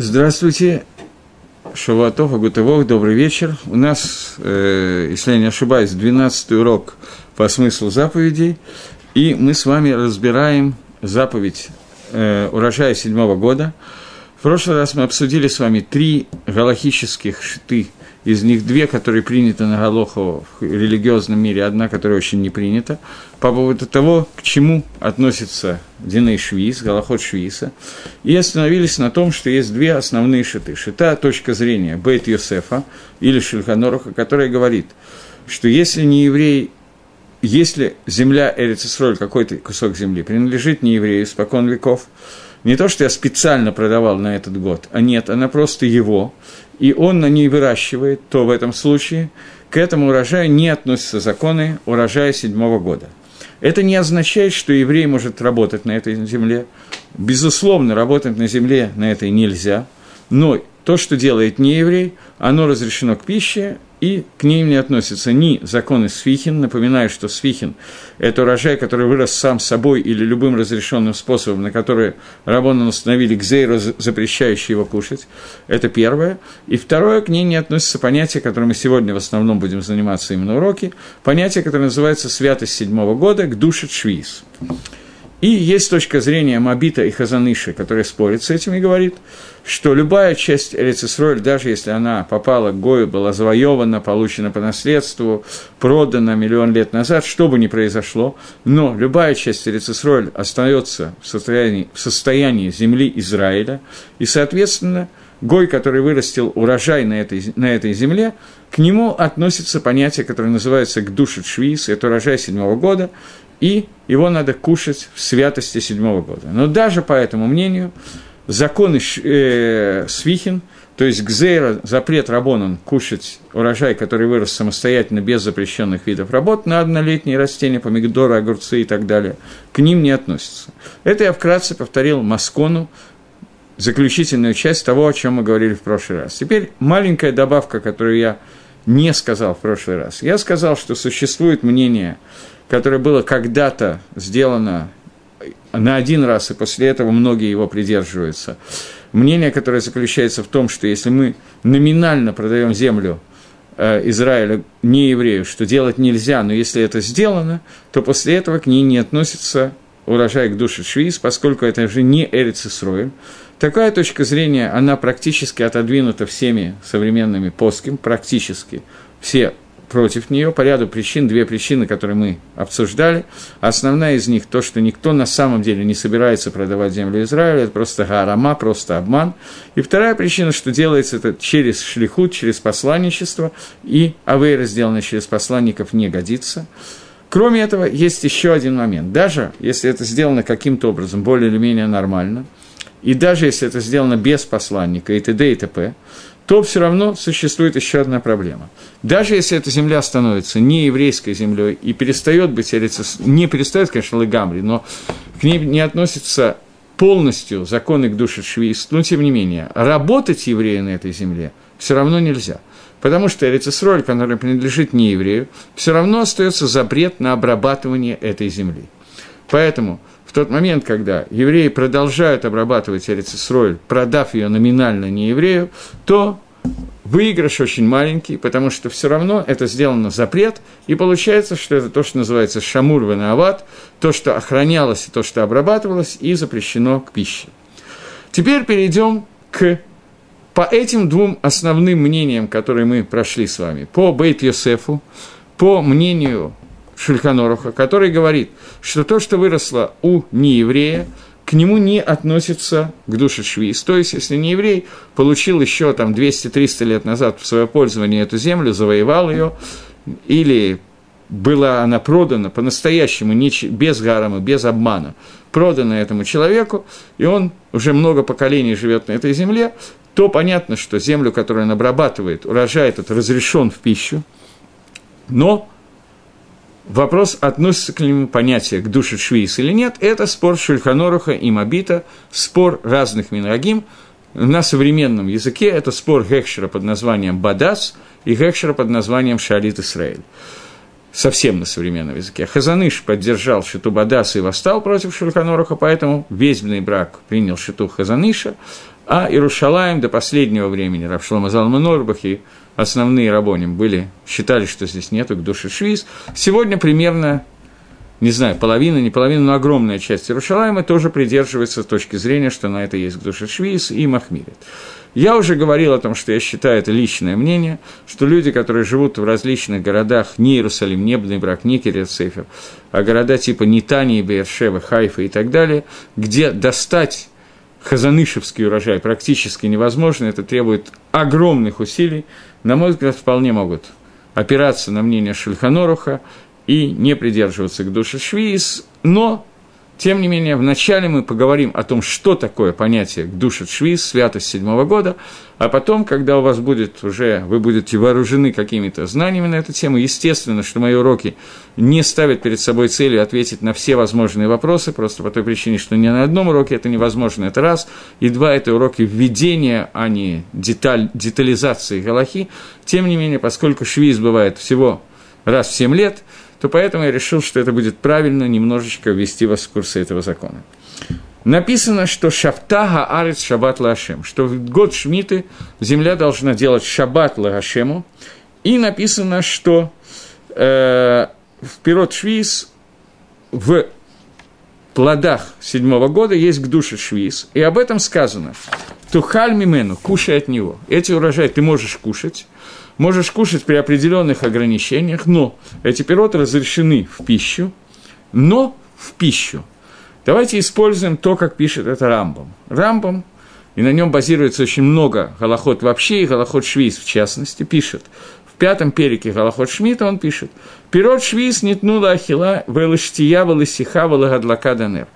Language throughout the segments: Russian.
Здравствуйте, Шавуатов, Агутывох, добрый вечер. У нас, э, если я не ошибаюсь, 12 урок по смыслу заповедей, и мы с вами разбираем заповедь э, урожая седьмого года. В прошлый раз мы обсудили с вами три галахических шты из них две, которые приняты на Галоху в религиозном мире, одна, которая очень не принята, по поводу того, к чему относится Диней Швиз, Галахот Швиса, и остановились на том, что есть две основные шиты. Шита – точка зрения Бейт Йосефа или Шельханоруха, которая говорит, что если не еврей если земля Эрицисроль, какой-то кусок земли, принадлежит не еврею испокон веков, не то, что я специально продавал на этот год, а нет, она просто его, и он на ней выращивает, то в этом случае к этому урожаю не относятся законы урожая седьмого года. Это не означает, что еврей может работать на этой земле. Безусловно, работать на земле на этой нельзя, но то, что делает нееврей, оно разрешено к пище, и к ним не относятся ни законы Свихин, напоминаю, что Свихин – это урожай, который вырос сам собой или любым разрешенным способом, на который Рабон установили гзейру, запрещающий его кушать. Это первое. И второе, к ней не относится понятие, которым мы сегодня в основном будем заниматься именно уроки, понятие, которое называется «святость седьмого года» к душе Швиз. И есть точка зрения Мабита и Хазаныши, которая спорит с этим и говорит, что любая часть Эрицисроль, даже если она попала к Гою, была завоевана, получена по наследству, продана миллион лет назад, что бы ни произошло, но любая часть Эрицисроль остается в состоянии, в состоянии земли Израиля, и, соответственно, Гой, который вырастил урожай на этой, на этой земле, к нему относится понятие, которое называется «гдушит швиз», это урожай седьмого года, и его надо кушать в святости седьмого года. Но даже по этому мнению, законы э, Свихин, то есть Гзейра, запрет Рабонан кушать урожай, который вырос самостоятельно, без запрещенных видов работ, на однолетние растения, помидоры, огурцы и так далее, к ним не относятся. Это я вкратце повторил Маскону, заключительную часть того, о чем мы говорили в прошлый раз. Теперь маленькая добавка, которую я не сказал в прошлый раз. Я сказал, что существует мнение которое было когда-то сделано на один раз, и после этого многие его придерживаются. Мнение, которое заключается в том, что если мы номинально продаем землю э, Израиля не еврею, что делать нельзя, но если это сделано, то после этого к ней не относится урожай к душе Швиз, поскольку это уже не Эрец Исроиль. Такая точка зрения, она практически отодвинута всеми современными поским, практически все против нее по ряду причин, две причины, которые мы обсуждали. Основная из них то, что никто на самом деле не собирается продавать землю Израиля, это просто гарама, просто обман. И вторая причина, что делается это через шлихут, через посланничество, и авейра, сделанная через посланников, не годится. Кроме этого, есть еще один момент. Даже если это сделано каким-то образом более или менее нормально, и даже если это сделано без посланника и т.д. и т.п., то все равно существует еще одна проблема. Даже если эта земля становится не еврейской землей и перестает быть, не перестает, конечно, Легамри, но к ней не относится полностью законы к душе Швейц, но тем не менее, работать еврею на этой земле все равно нельзя. Потому что Эрицесроль, который принадлежит не еврею, все равно остается запрет на обрабатывание этой земли. Поэтому в тот момент, когда евреи продолжают обрабатывать Эрицисроль, продав ее номинально не еврею, то выигрыш очень маленький, потому что все равно это сделано запрет, и получается, что это то, что называется шамур венаават, то, что охранялось и то, что обрабатывалось, и запрещено к пище. Теперь перейдем к по этим двум основным мнениям, которые мы прошли с вами, по Бейт Йосефу, по мнению Шульханоруха, который говорит, что то, что выросло у нееврея, к нему не относится к душе швиз. То есть, если не еврей получил еще там 200-300 лет назад в свое пользование эту землю, завоевал ее, или была она продана по-настоящему, без гарама, без обмана, продана этому человеку, и он уже много поколений живет на этой земле, то понятно, что землю, которую он обрабатывает, урожай этот разрешен в пищу, но Вопрос, относится к нему понятие к душе Швейс или нет, это спор Шульханоруха и Мабита, спор разных минрагим. На современном языке это спор Гекшера под названием Бадас и Гекшера под названием Шалит Исраэль. Совсем на современном языке. Хазаныш поддержал Шиту Бадаса и восстал против Шульханоруха, поэтому весь брак принял Шиту Хазаныша, А Иерушалаем до последнего времени Равшлома Залма Норбах и основные рабоним были, считали, что здесь нету к душе Швиз. Сегодня примерно не знаю, половина, не половина, но огромная часть Иерушалайма тоже придерживается точки зрения, что на это есть Гдуша Швиз и Махмирит. Я уже говорил о том, что я считаю это личное мнение, что люди, которые живут в различных городах, не Иерусалим, не Бнебрак, не Кириацефер, а города типа Нитании, Бершева, Хайфа и так далее, где достать хазанышевский урожай практически невозможно, это требует огромных усилий, на мой взгляд, вполне могут опираться на мнение Шульханоруха и не придерживаться к душе Швиз, но, тем не менее, вначале мы поговорим о том, что такое понятие душе Швиз, святость седьмого года, а потом, когда у вас будет уже, вы будете вооружены какими-то знаниями на эту тему, естественно, что мои уроки не ставят перед собой целью ответить на все возможные вопросы, просто по той причине, что ни на одном уроке это невозможно, это раз, и два, это уроки введения, а не деталь, детализации Галахи, тем не менее, поскольку швиз бывает всего раз в семь лет – то поэтому я решил, что это будет правильно немножечко ввести вас в курсы этого закона. Написано, что шафтага арец шаббат лашем, что в год Шмиты земля должна делать шаббат лашему, и написано, что э, в пирот швиз в плодах седьмого года есть к душе швиз, и об этом сказано. Тухаль мимену, кушай от него. Эти урожаи ты можешь кушать, можешь кушать при определенных ограничениях, но эти пироты разрешены в пищу, но в пищу. Давайте используем то, как пишет это Рамбом. Рамбом, и на нем базируется очень много Галахот вообще, и Галахот Швиз в частности, пишет. В пятом перике Галахот Шмита он пишет, «Пирот Швиз нетнула ахила, велыштия, велысиха, велыгадлака данер».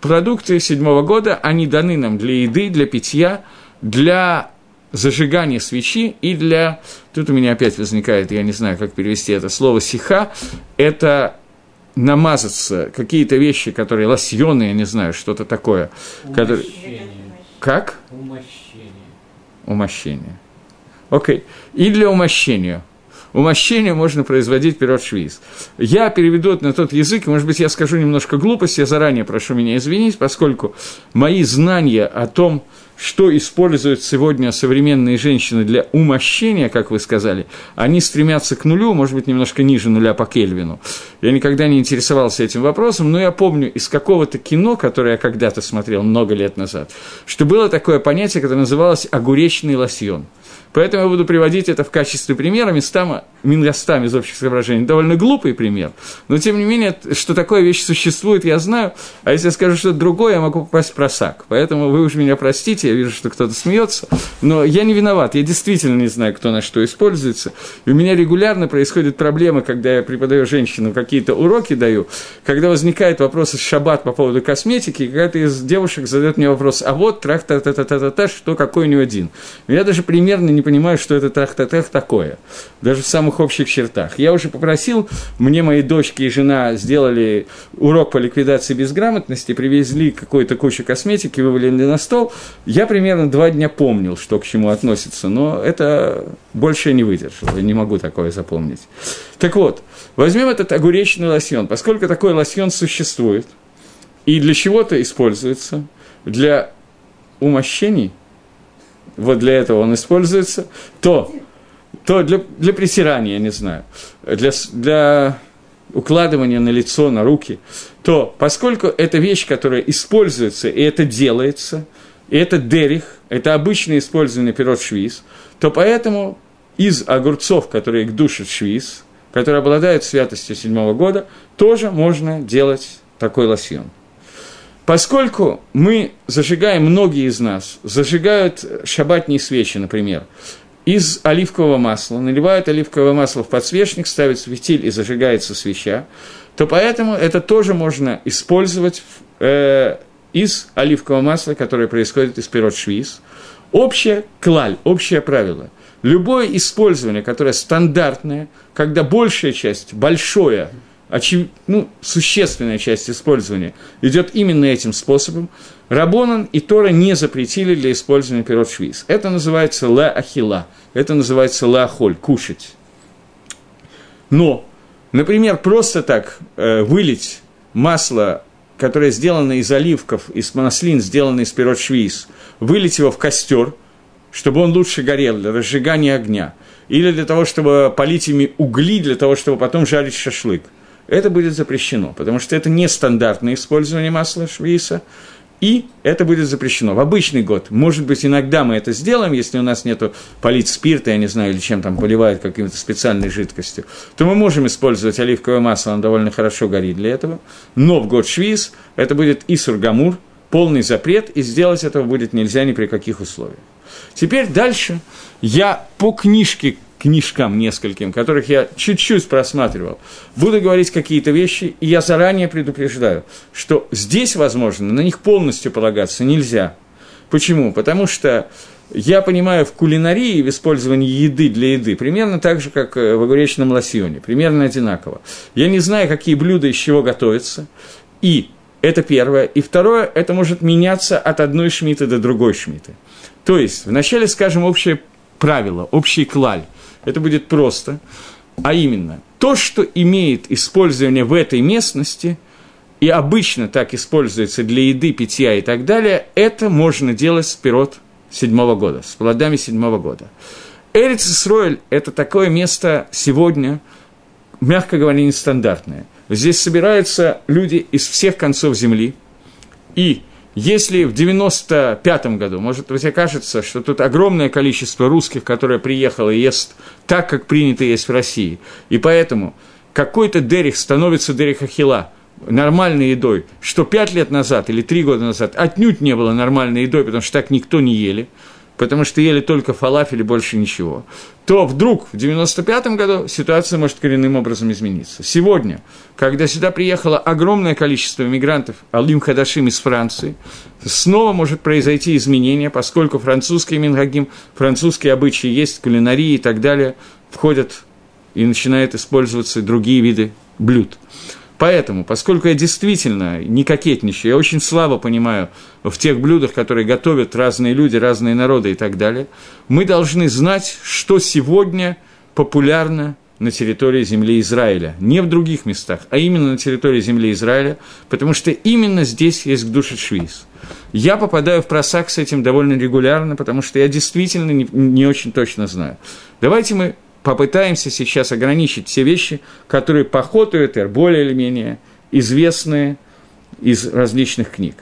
Продукты седьмого года, они даны нам для еды, для питья, для зажигания свечи и для... Тут у меня опять возникает, я не знаю, как перевести это слово «сиха», это намазаться, какие-то вещи, которые лосьоны, я не знаю, что-то такое. Которые... Как? Умощение. Умощение. Окей. Okay. И для умощения. Умощение можно производить пирот швиз. Я переведу это на тот язык, может быть, я скажу немножко глупость, я заранее прошу меня извинить, поскольку мои знания о том, что используют сегодня современные женщины для умощения, как вы сказали, они стремятся к нулю, может быть, немножко ниже нуля по Кельвину. Я никогда не интересовался этим вопросом, но я помню из какого-то кино, которое я когда-то смотрел много лет назад, что было такое понятие, которое называлось «огуречный лосьон». Поэтому я буду приводить это в качестве примера, местами, местами из общих соображений. Довольно глупый пример, но тем не менее, что такое вещь существует, я знаю, а если я скажу что-то другое, я могу попасть в просак. Поэтому вы уж меня простите, я вижу, что кто-то смеется, но я не виноват, я действительно не знаю, кто на что используется. И у меня регулярно происходят проблемы, когда я преподаю женщинам какие-то уроки даю, когда возникает вопрос из шаббат по поводу косметики, и какая-то из девушек задает мне вопрос, а вот трах та та та та та та что какой у него один. Я даже примерно не понимаю, что это трах-та-тех такое, даже в самых общих чертах. Я уже попросил, мне мои дочки и жена сделали урок по ликвидации безграмотности, привезли какую-то кучу косметики, вывалили на стол. Я примерно два дня помнил, что к чему относится, но это больше не выдержал, я не могу такое запомнить. Так вот, возьмем этот огуречный лосьон, поскольку такой лосьон существует, и для чего-то используется, для умощений – вот для этого он используется, то, то для, для притирания, я не знаю, для, для укладывания на лицо, на руки, то поскольку это вещь, которая используется, и это делается, и это дерих, это обычно использованный пирот швиз, то поэтому из огурцов, которые к душе швиз, которые обладают святостью седьмого года, тоже можно делать такой лосьон. Поскольку мы зажигаем, многие из нас зажигают шабатные свечи, например, из оливкового масла, наливают оливковое масло в подсвечник, ставят светиль и зажигается свеча, то поэтому это тоже можно использовать э, из оливкового масла, которое происходит из пирот швиз. Общее клаль, общее правило. Любое использование, которое стандартное, когда большая часть, большое очев... ну, существенная часть использования идет именно этим способом, Рабонан и Тора не запретили для использования пирот швиз. Это называется ла ахила, это называется ла ахоль, кушать. Но, например, просто так э, вылить масло которая сделана из оливков, из маслин, сделана из пирот швиз, вылить его в костер, чтобы он лучше горел для разжигания огня, или для того, чтобы полить ими угли, для того, чтобы потом жарить шашлык. Это будет запрещено, потому что это нестандартное использование масла швейса, и это будет запрещено. В обычный год, может быть, иногда мы это сделаем, если у нас нету полить спирта, я не знаю, или чем там поливают какой-то специальной жидкостью, то мы можем использовать оливковое масло, оно довольно хорошо горит для этого. Но в год швиз это будет и сургамур, полный запрет, и сделать этого будет нельзя ни при каких условиях. Теперь дальше я по книжке книжкам нескольким, которых я чуть-чуть просматривал, буду говорить какие-то вещи, и я заранее предупреждаю, что здесь, возможно, на них полностью полагаться нельзя. Почему? Потому что я понимаю в кулинарии, в использовании еды для еды, примерно так же, как в огуречном лосьоне, примерно одинаково. Я не знаю, какие блюда из чего готовятся, и это первое. И второе, это может меняться от одной шмиты до другой шмиты. То есть, вначале скажем общее правило, общий клаль – это будет просто, а именно, то, что имеет использование в этой местности, и обычно так используется для еды, питья и так далее, это можно делать с пирот седьмого года, с плодами седьмого года. Эрец Исроэль – это такое место сегодня, мягко говоря, нестандартное. Здесь собираются люди из всех концов земли, и если в 95 году, может быть, окажется, что тут огромное количество русских, которые приехало и ест так, как принято есть в России, и поэтому какой-то дерих становится дерих ахила, нормальной едой, что пять лет назад или три года назад отнюдь не было нормальной едой, потому что так никто не ели – потому что ели только фалафель и больше ничего, то вдруг в 95 году ситуация может коренным образом измениться. Сегодня, когда сюда приехало огромное количество мигрантов, Алим Хадашим из Франции, снова может произойти изменение, поскольку французский мингагим, французские обычаи есть, кулинарии и так далее, входят и начинают использоваться другие виды блюд. Поэтому, поскольку я действительно не кокетничаю, я очень слабо понимаю в тех блюдах, которые готовят разные люди, разные народы и так далее, мы должны знать, что сегодня популярно на территории земли Израиля, не в других местах, а именно на территории земли Израиля, потому что именно здесь есть душа швиз. Я попадаю в просак с этим довольно регулярно, потому что я действительно не, не очень точно знаю. Давайте мы попытаемся сейчас ограничить все вещи, которые по ходу Этер более или менее известные из различных книг.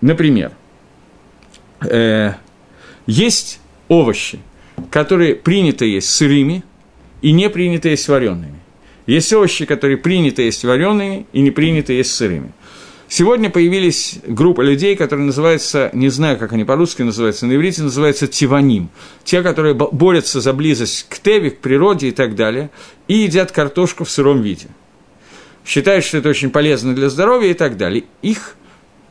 Например, э, есть овощи, которые принято есть сырыми и не принято есть вареными. Есть овощи, которые принято есть вареными и не принято есть сырыми. Сегодня появились группа людей, которые называются, не знаю, как они по-русски называются, на иврите называются тиваним. Те, которые борются за близость к Теве, к природе и так далее, и едят картошку в сыром виде. Считают, что это очень полезно для здоровья и так далее. Их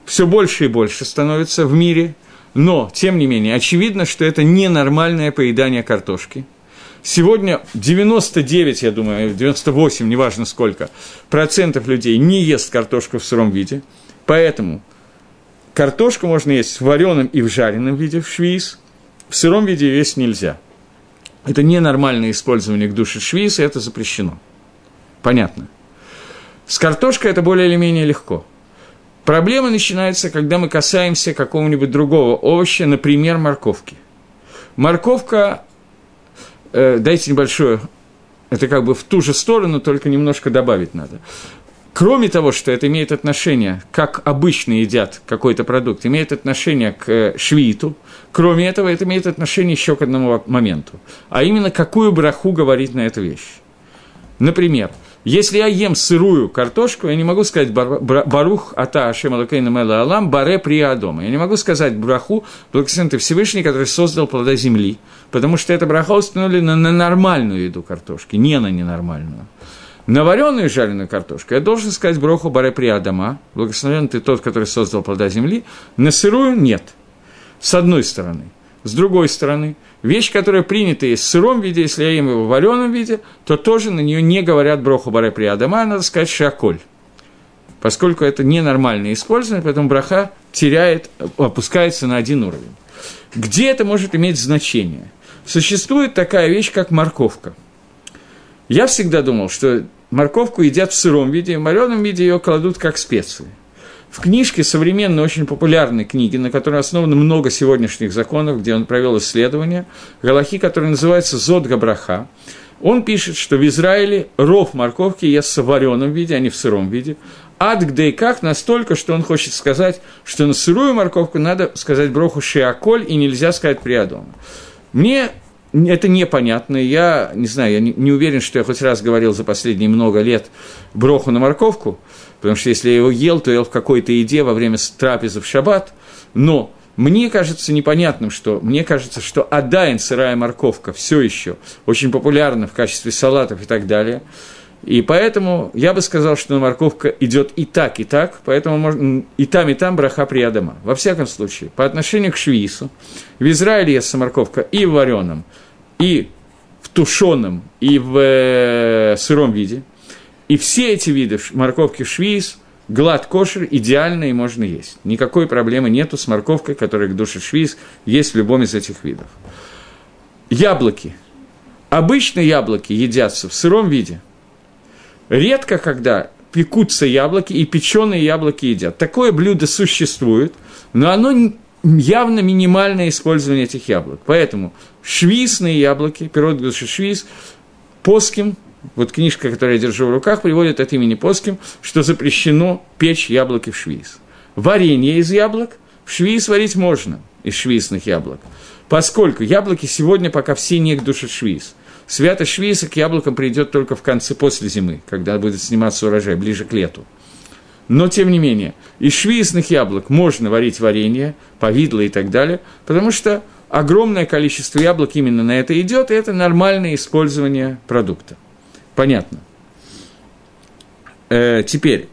все больше и больше становится в мире, но, тем не менее, очевидно, что это ненормальное поедание картошки – Сегодня 99, я думаю, 98, неважно сколько, процентов людей не ест картошку в сыром виде, поэтому картошку можно есть в вареном и в жареном виде, в швиз, в сыром виде есть нельзя. Это ненормальное использование к душе и это запрещено. Понятно. С картошкой это более или менее легко. Проблема начинается, когда мы касаемся какого-нибудь другого овоща, например, морковки. Морковка э, дайте небольшое, это как бы в ту же сторону, только немножко добавить надо. Кроме того, что это имеет отношение, как обычно едят какой-то продукт, имеет отношение к э, швиту, кроме этого, это имеет отношение еще к одному моменту, а именно, какую браху говорить на эту вещь. Например, если я ем сырую картошку, я не могу сказать «Барух ата Ашем Алакейна Мэла Алам баре приадома». Я не могу сказать браху «Благословен ты Всевышний, который создал плода земли», потому что это браха установили на, на нормальную еду картошки, не на ненормальную. На вареную жареную картошку я должен сказать броху баре приадома, благословен ты тот, который создал плода земли, на сырую – нет. С одной стороны. С другой стороны – Вещь, которая принята есть в сыром виде, если я ем его в вареном виде, то тоже на нее не говорят броху баре при адама, надо сказать шаколь. Поскольку это ненормальное использование, поэтому браха теряет, опускается на один уровень. Где это может иметь значение? Существует такая вещь, как морковка. Я всегда думал, что морковку едят в сыром виде, в вареном виде ее кладут как специи. В книжке современной, очень популярной книги, на которой основано много сегодняшних законов, где он провел исследования, Галахи, который называется «Зод Габраха», он пишет, что в Израиле ров морковки ест в вареном виде, а не в сыром виде. Ад где и как настолько, что он хочет сказать, что на сырую морковку надо сказать броху шиаколь и нельзя сказать приадом. Мне это непонятно. Я не знаю, я не, не уверен, что я хоть раз говорил за последние много лет броху на морковку, потому что если я его ел, то ел в какой-то еде во время трапезы в шаббат. Но мне кажется непонятным, что мне кажется, что Адайн, сырая морковка, все еще очень популярна в качестве салатов и так далее. И поэтому я бы сказал, что морковка идет и так, и так, поэтому можно, и там, и там браха приадама. Во всяком случае, по отношению к швейсу, в Израиле есть морковка и в вареном, и в тушеном, и в э, сыром виде. И все эти виды морковки швейс, глад кошер идеально и можно есть. Никакой проблемы нету с морковкой, которая к душе швейс есть в любом из этих видов. Яблоки. Обычно яблоки едятся в сыром виде – Редко, когда пекутся яблоки и печеные яблоки едят. Такое блюдо существует, но оно явно минимальное использование этих яблок. Поэтому швисные яблоки, пирот швиз, поским, вот книжка, которую я держу в руках, приводит от имени поским, что запрещено печь яблоки в швиз. Варенье из яблок в швиз варить можно, из швизных яблок, поскольку яблоки сегодня пока все не к душе швиз – Святость швейса к яблокам придет только в конце, после зимы, когда будет сниматься урожай, ближе к лету. Но, тем не менее, из швейсных яблок можно варить варенье, повидло и так далее, потому что огромное количество яблок именно на это идет, и это нормальное использование продукта. Понятно. Э, теперь.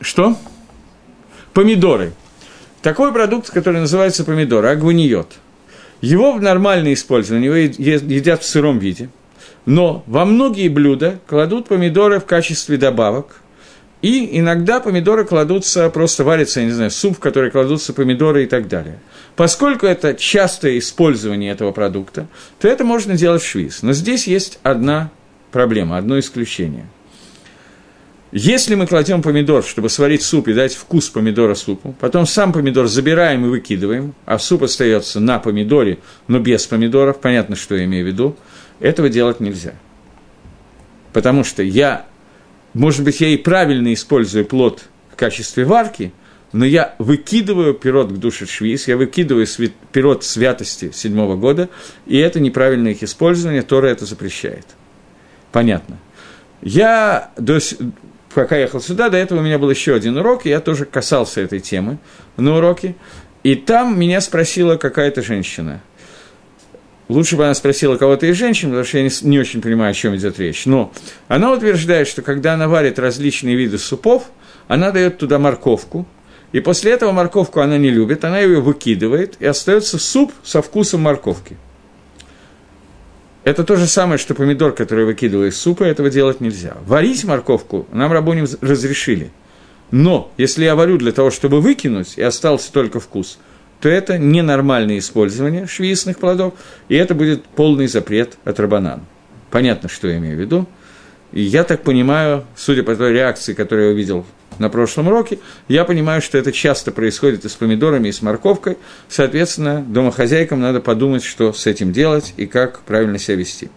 Что? Помидоры. Такой продукт, который называется помидор, агваниот – его в нормальное использование, его едят в сыром виде, но во многие блюда кладут помидоры в качестве добавок, и иногда помидоры кладутся, просто варится, я не знаю, суп, в который кладутся помидоры и так далее. Поскольку это частое использование этого продукта, то это можно делать в швиз. Но здесь есть одна проблема, одно исключение. Если мы кладем помидор, чтобы сварить суп и дать вкус помидора супу, потом сам помидор забираем и выкидываем, а суп остается на помидоре, но без помидоров, понятно, что я имею в виду, этого делать нельзя. Потому что я, может быть, я и правильно использую плод в качестве варки, но я выкидываю пирот к душе швиз, я выкидываю пирот святости седьмого года, и это неправильное их использование, Тора это запрещает. Понятно. Я до, пока ехал сюда, до этого у меня был еще один урок, и я тоже касался этой темы на уроке. И там меня спросила какая-то женщина. Лучше бы она спросила кого-то из женщин, потому что я не, не очень понимаю, о чем идет речь. Но она утверждает, что когда она варит различные виды супов, она дает туда морковку, и после этого морковку она не любит, она ее выкидывает, и остается суп со вкусом морковки. Это то же самое, что помидор, который выкидываю из супа, этого делать нельзя. Варить морковку нам рабоним разрешили. Но если я варю для того, чтобы выкинуть, и остался только вкус, то это ненормальное использование швейцных плодов, и это будет полный запрет от рабанан. Понятно, что я имею в виду. И я так понимаю, судя по той реакции, которую я увидел на прошлом уроке, я понимаю, что это часто происходит и с помидорами, и с морковкой. Соответственно, домохозяйкам надо подумать, что с этим делать и как правильно себя вести.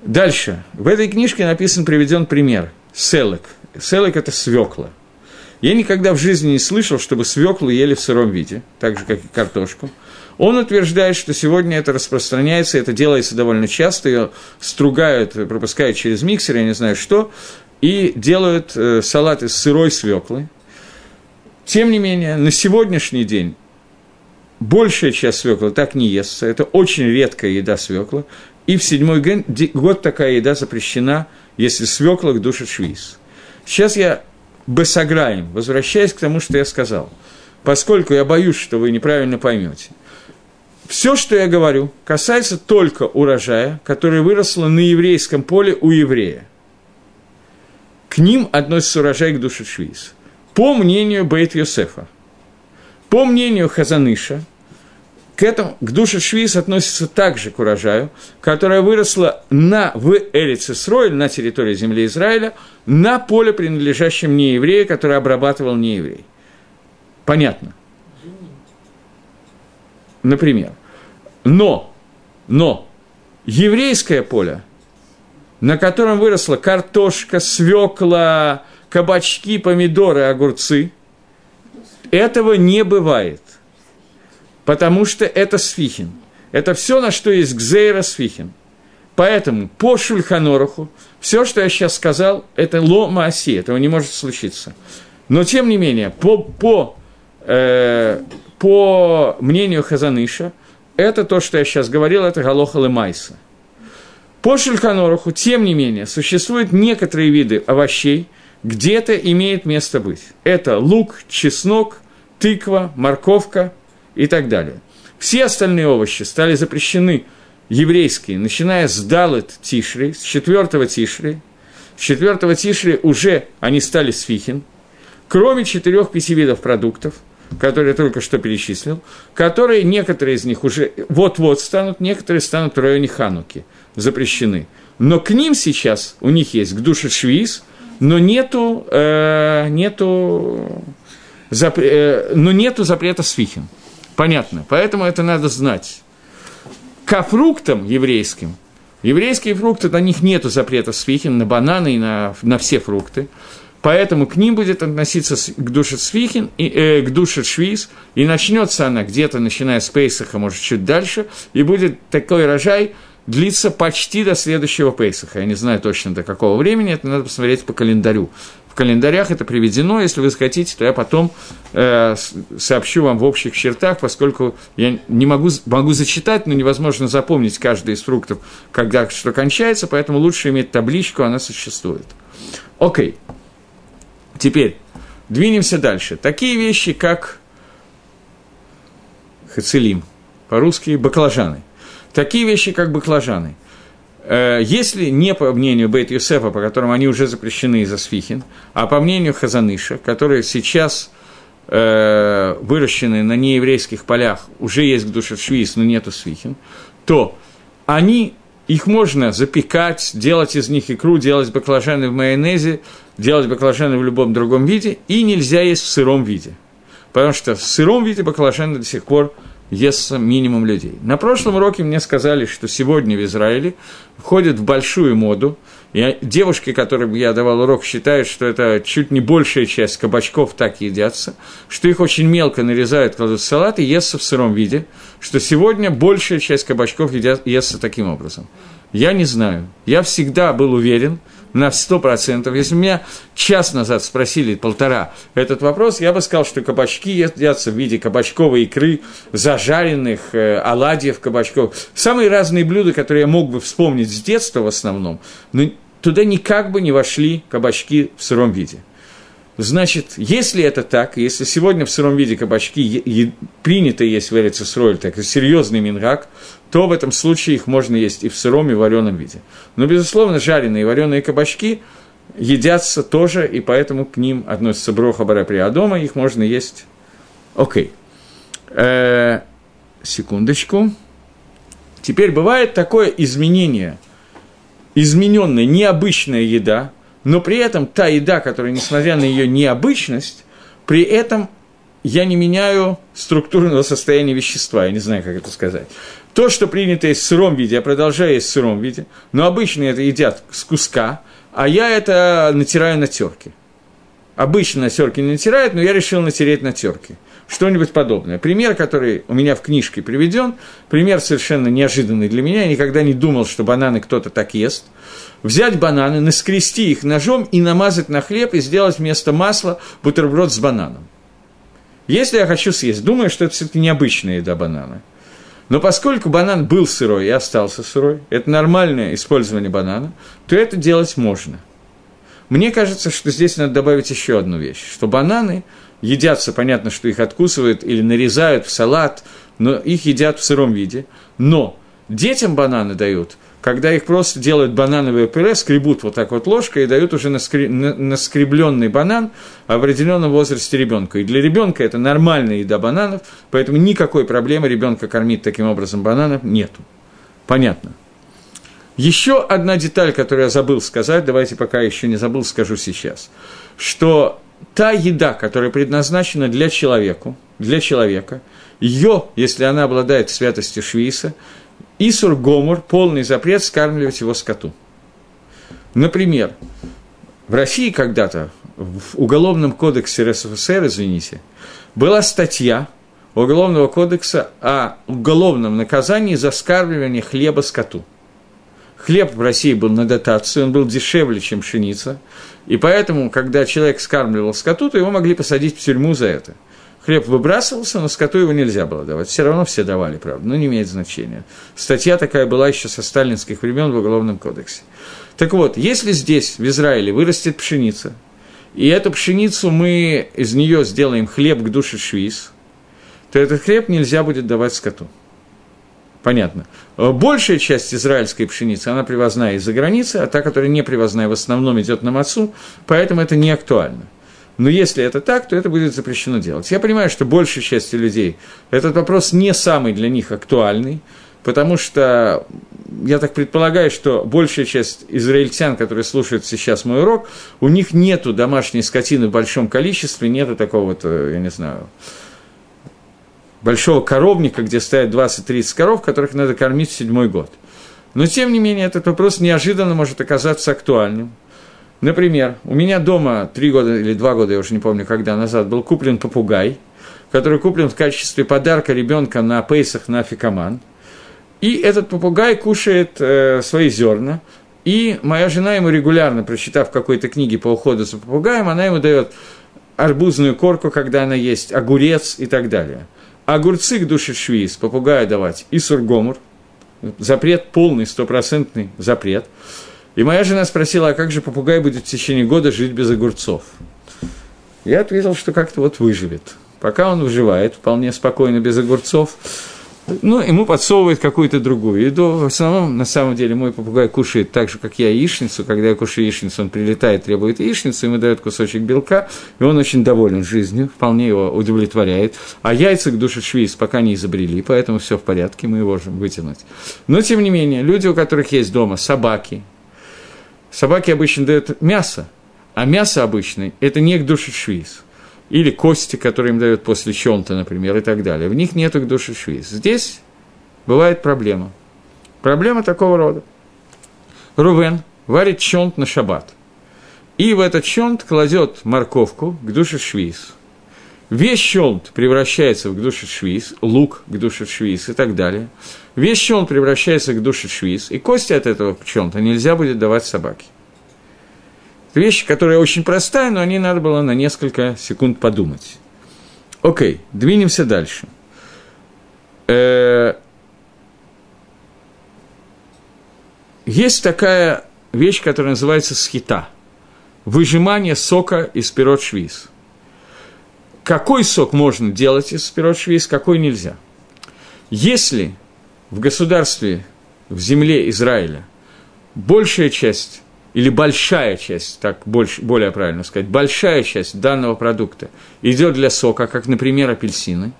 Дальше. В этой книжке написан, приведен пример. Селек. Селек – это свекла. Я никогда в жизни не слышал, чтобы свеклу ели в сыром виде, так же, как и картошку. Он утверждает, что сегодня это распространяется, это делается довольно часто, ее стругают, пропускают через миксер, я не знаю что, и делают э, салат из сырой свеклы. Тем не менее, на сегодняшний день большая часть свеклы так не естся. Это очень редкая еда свекла. И в седьмой год такая еда запрещена, если свекла душит швиз. Сейчас я бесограем, возвращаясь к тому, что я сказал. Поскольку я боюсь, что вы неправильно поймете. Все, что я говорю, касается только урожая, который выросло на еврейском поле у еврея к ним относится урожай к душе Швиз. По мнению Бейт Йосефа, по мнению Хазаныша, к этому, к душе Швиз относится также к урожаю, которая выросла на, в Эрицесройль, на территории земли Израиля, на поле, принадлежащем нееврею, который обрабатывал нееврей. Понятно? Например. Но, но, еврейское поле, на котором выросла картошка, свекла, кабачки, помидоры, огурцы, этого не бывает – потому что это сфихин. Это все, на что есть гзейра сфихин. Поэтому по Шульханоруху все, что я сейчас сказал, это лома оси, этого не может случиться. Но, тем не менее, по, по, э, по мнению Хазаныша, это то, что я сейчас говорил, это Галоха Майса. По Шульханоруху, тем не менее, существуют некоторые виды овощей, где-то имеет место быть. Это лук, чеснок, тыква, морковка – и так далее. Все остальные овощи стали запрещены еврейские, начиная с Далет Тишри, с четвертого Тишри. С четвертого Тишри уже они стали сфихин, кроме четырех-пяти видов продуктов, которые я только что перечислил, которые некоторые из них уже вот-вот станут, некоторые станут в районе Хануки, запрещены. Но к ним сейчас, у них есть к душе швиз, но нету, э, нету, запре, э, но нету запрета свихин. Понятно. Поэтому это надо знать. К фруктам еврейским, еврейские фрукты, на них нет запрета свихин, на бананы и на, на все фрукты. Поэтому к ним будет относиться к душе свихин, и, э, к душе швиз, и начнется она где-то, начиная с Пейсаха, может, чуть дальше, и будет такой рожай длиться почти до следующего Пейсаха. Я не знаю точно до какого времени, это надо посмотреть по календарю в календарях это приведено. Если вы захотите, то я потом э, сообщу вам в общих чертах, поскольку я не могу, могу зачитать, но невозможно запомнить каждый из фруктов, когда что кончается, поэтому лучше иметь табличку, она существует. Окей. Теперь двинемся дальше. Такие вещи, как хацелим, по-русски баклажаны. Такие вещи, как баклажаны. Э, если не по мнению Бейт Юсефа, по которому они уже запрещены из-за свихин, а по мнению Хазаныша, которые сейчас э, выращены на нееврейских полях, уже есть душа швиз, но нету свихин, то они, их можно запекать, делать из них икру, делать баклажаны в майонезе, делать баклажаны в любом другом виде, и нельзя есть в сыром виде. Потому что в сыром виде баклажаны до сих пор естся минимум людей. На прошлом уроке мне сказали, что сегодня в Израиле входит в большую моду. И девушки, которым я давал урок, считают, что это чуть не большая часть кабачков так едятся, что их очень мелко нарезают, кладут в салат и естся в сыром виде, что сегодня большая часть кабачков едят, естся таким образом. Я не знаю. Я всегда был уверен, на 100%. Если меня час назад спросили, полтора, этот вопрос, я бы сказал, что кабачки едятся в виде кабачковой икры, зажаренных, э, оладьев кабачков. Самые разные блюда, которые я мог бы вспомнить с детства в основном, но туда никак бы не вошли кабачки в сыром виде. Значит, если это так, если сегодня в сыром виде кабачки принято есть в Эрицесроль, так и серьезный мингак, то в этом случае их можно есть и в сыром, и в вареном виде. Но, безусловно, жареные и вареные кабачки едятся тоже, и поэтому к ним относится броха бараприа дома, их можно есть. Окей. Э, секундочку. Теперь бывает такое изменение, измененная, необычная еда, но при этом та еда, которая, несмотря на ее необычность, при этом я не меняю структурного состояния вещества, я не знаю, как это сказать. То, что принято есть в сыром виде, я продолжаю есть в сыром виде, но обычно это едят с куска, а я это натираю на терке. Обычно на терке не натирают, но я решил натереть на терке. Что-нибудь подобное. Пример, который у меня в книжке приведен, пример совершенно неожиданный для меня, я никогда не думал, что бананы кто-то так ест. Взять бананы, наскрести их ножом и намазать на хлеб и сделать вместо масла бутерброд с бананом. Если я хочу съесть, думаю, что это все-таки необычная еда банана – но поскольку банан был сырой и остался сырой, это нормальное использование банана, то это делать можно. Мне кажется, что здесь надо добавить еще одну вещь, что бананы едятся, понятно, что их откусывают или нарезают в салат, но их едят в сыром виде, но детям бананы дают когда их просто делают банановое пюре, скребут вот так вот ложкой и дают уже наскре... наскребленный банан в определенном возрасте ребенку. И для ребенка это нормальная еда бананов, поэтому никакой проблемы ребенка кормить таким образом бананов нету. Понятно. Еще одна деталь, которую я забыл сказать, давайте пока еще не забыл, скажу сейчас, что та еда, которая предназначена для человека, для человека, ее, если она обладает святостью швейса, Исур Гомор, полный запрет скармливать его скоту. Например, в России когда-то, в Уголовном кодексе РСФСР, извините, была статья Уголовного кодекса о уголовном наказании за скармливание хлеба скоту. Хлеб в России был на дотацию, он был дешевле, чем пшеница, и поэтому, когда человек скармливал скоту, то его могли посадить в тюрьму за это – Хлеб выбрасывался, но скоту его нельзя было давать. Все равно все давали, правда, но не имеет значения. Статья такая была еще со сталинских времен в Уголовном кодексе. Так вот, если здесь, в Израиле, вырастет пшеница, и эту пшеницу мы из нее сделаем хлеб к душе швиз, то этот хлеб нельзя будет давать скоту. Понятно. Большая часть израильской пшеницы, она привозная из-за границы, а та, которая не привозная, в основном идет на мацу, поэтому это не актуально. Но если это так, то это будет запрещено делать. Я понимаю, что большей части людей этот вопрос не самый для них актуальный, потому что я так предполагаю, что большая часть израильтян, которые слушают сейчас мой урок, у них нету домашней скотины в большом количестве, нету такого вот, э, я не знаю, большого коровника, где стоят 20-30 коров, которых надо кормить в седьмой год. Но, тем не менее, этот вопрос неожиданно может оказаться актуальным. Например, у меня дома три года или два года, я уже не помню, когда назад, был куплен попугай, который куплен в качестве подарка ребенка на Пейсах на Фикаман. И этот попугай кушает э, свои зерна. И моя жена ему регулярно, прочитав какой-то книге по уходу за попугаем, она ему дает арбузную корку, когда она есть, огурец и так далее. Огурцы к душе швиз, попугая давать и сургомур, запрет полный, стопроцентный запрет – и моя жена спросила, а как же попугай будет в течение года жить без огурцов? Я ответил, что как-то вот выживет. Пока он выживает, вполне спокойно, без огурцов, ну, ему подсовывает какую-то другую еду. В основном, на самом деле, мой попугай кушает так же, как я, яичницу. Когда я кушаю яичницу, он прилетает, требует яичницу, ему дает кусочек белка, и он очень доволен жизнью, вполне его удовлетворяет. А яйца к душе швейц пока не изобрели, поэтому все в порядке, мы его можем вытянуть. Но, тем не менее, люди, у которых есть дома собаки, Собаки обычно дают мясо, а мясо обычное – это не к душе швиз. Или кости, которые им дают после чонта, например, и так далее. В них нету к душе швиз. Здесь бывает проблема. Проблема такого рода. Рувен варит чонт на шаббат. И в этот чонт кладет морковку к душе швиз – Весь щелт превращается в душе швиз, лук к душе швиз и так далее. Весь щелт превращается к душе швиз, и кости от этого щелта нельзя будет давать собаке. Вещь, которая очень простая, но о ней надо было на несколько секунд подумать. Окей, двинемся дальше. Э, есть такая вещь, которая называется схита. Выжимание сока из пирот швиз – какой сок можно делать из пирот швейц, какой нельзя. Если в государстве, в земле Израиля большая часть или большая часть, так больше, более правильно сказать, большая часть данного продукта идет для сока, как, например, апельсины,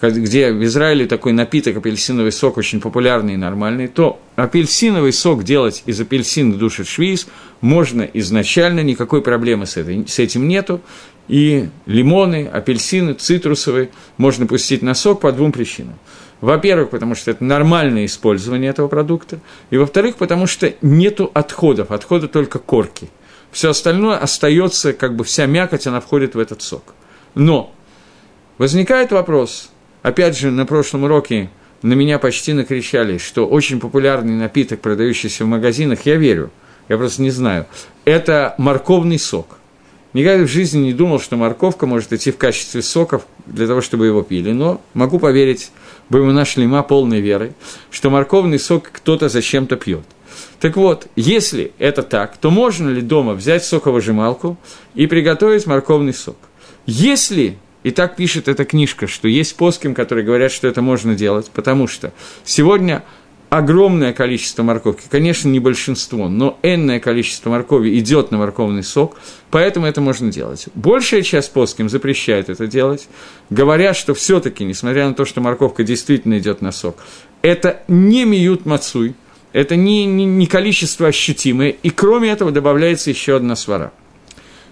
где в Израиле такой напиток, апельсиновый сок, очень популярный и нормальный, то апельсиновый сок делать из апельсина душит швиз можно изначально, никакой проблемы с, этой, с этим нету, и лимоны, апельсины, цитрусовые можно пустить на сок по двум причинам. Во-первых, потому что это нормальное использование этого продукта, и во-вторых, потому что нету отходов, отходы только корки. Все остальное остается, как бы вся мякоть, она входит в этот сок. Но возникает вопрос, опять же, на прошлом уроке на меня почти накричали, что очень популярный напиток, продающийся в магазинах, я верю, я просто не знаю, это морковный сок – Никогда в жизни не думал, что морковка может идти в качестве соков для того, чтобы его пили. Но могу поверить, бы мы нашли ма полной верой, что морковный сок кто-то зачем-то пьет. Так вот, если это так, то можно ли дома взять соковыжималку и приготовить морковный сок? Если, и так пишет эта книжка, что есть поским, которые говорят, что это можно делать, потому что сегодня огромное количество морковки, конечно, не большинство, но энное количество моркови идет на морковный сок, поэтому это можно делать. Большая часть плоским запрещает это делать, говорят, что все-таки, несмотря на то, что морковка действительно идет на сок, это не миют мацуй, это не, не, не количество ощутимое, и кроме этого добавляется еще одна свара.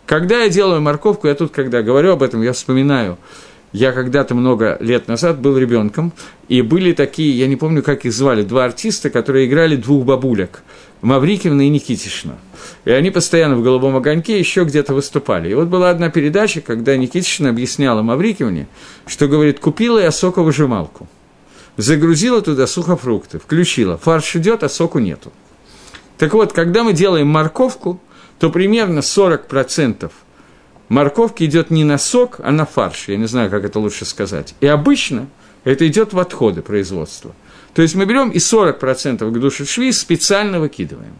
Когда я делаю морковку, я тут, когда говорю об этом, я вспоминаю – я когда-то много лет назад был ребенком, и были такие, я не помню, как их звали, два артиста, которые играли двух бабулек, Маврикивна и Никитишна. И они постоянно в «Голубом огоньке» еще где-то выступали. И вот была одна передача, когда Никитишна объясняла Маврикивне, что, говорит, купила я соковыжималку, загрузила туда сухофрукты, включила, фарш идет, а соку нету. Так вот, когда мы делаем морковку, то примерно 40% морковки идет не на сок, а на фарш. Я не знаю, как это лучше сказать. И обычно это идет в отходы производства. То есть мы берем и 40% к душе шви специально выкидываем.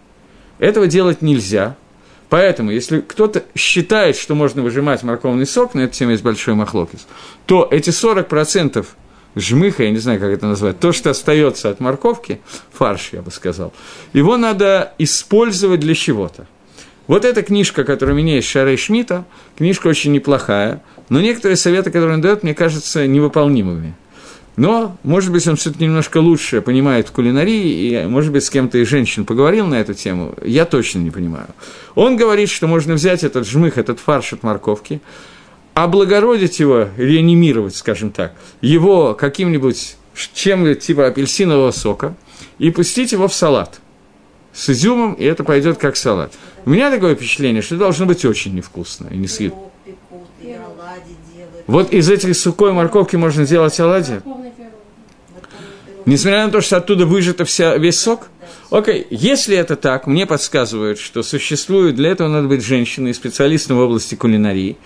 Этого делать нельзя. Поэтому, если кто-то считает, что можно выжимать морковный сок, на эту тему есть большой махлокис, то эти 40% жмыха, я не знаю, как это назвать, то, что остается от морковки, фарш, я бы сказал, его надо использовать для чего-то. Вот эта книжка, которая у меня есть, Шарей Шмита, книжка очень неплохая, но некоторые советы, которые он дает, мне кажутся невыполнимыми. Но, может быть, он все-таки немножко лучше понимает в кулинарии, и, может быть, с кем-то из женщин поговорил на эту тему, я точно не понимаю. Он говорит, что можно взять этот жмых, этот фарш от морковки, облагородить его, реанимировать, скажем так, его каким-нибудь чем типа апельсинового сока, и пустить его в салат с изюмом, и это пойдет как салат. У меня такое впечатление, что должно быть очень невкусно и не съед. Вот из этих сухой морковки можно сделать оладьи? Несмотря на то, что оттуда выжата вся, весь сок? Окей, okay. если это так, мне подсказывают, что существует, для этого надо быть женщиной, специалистом в области кулинарии.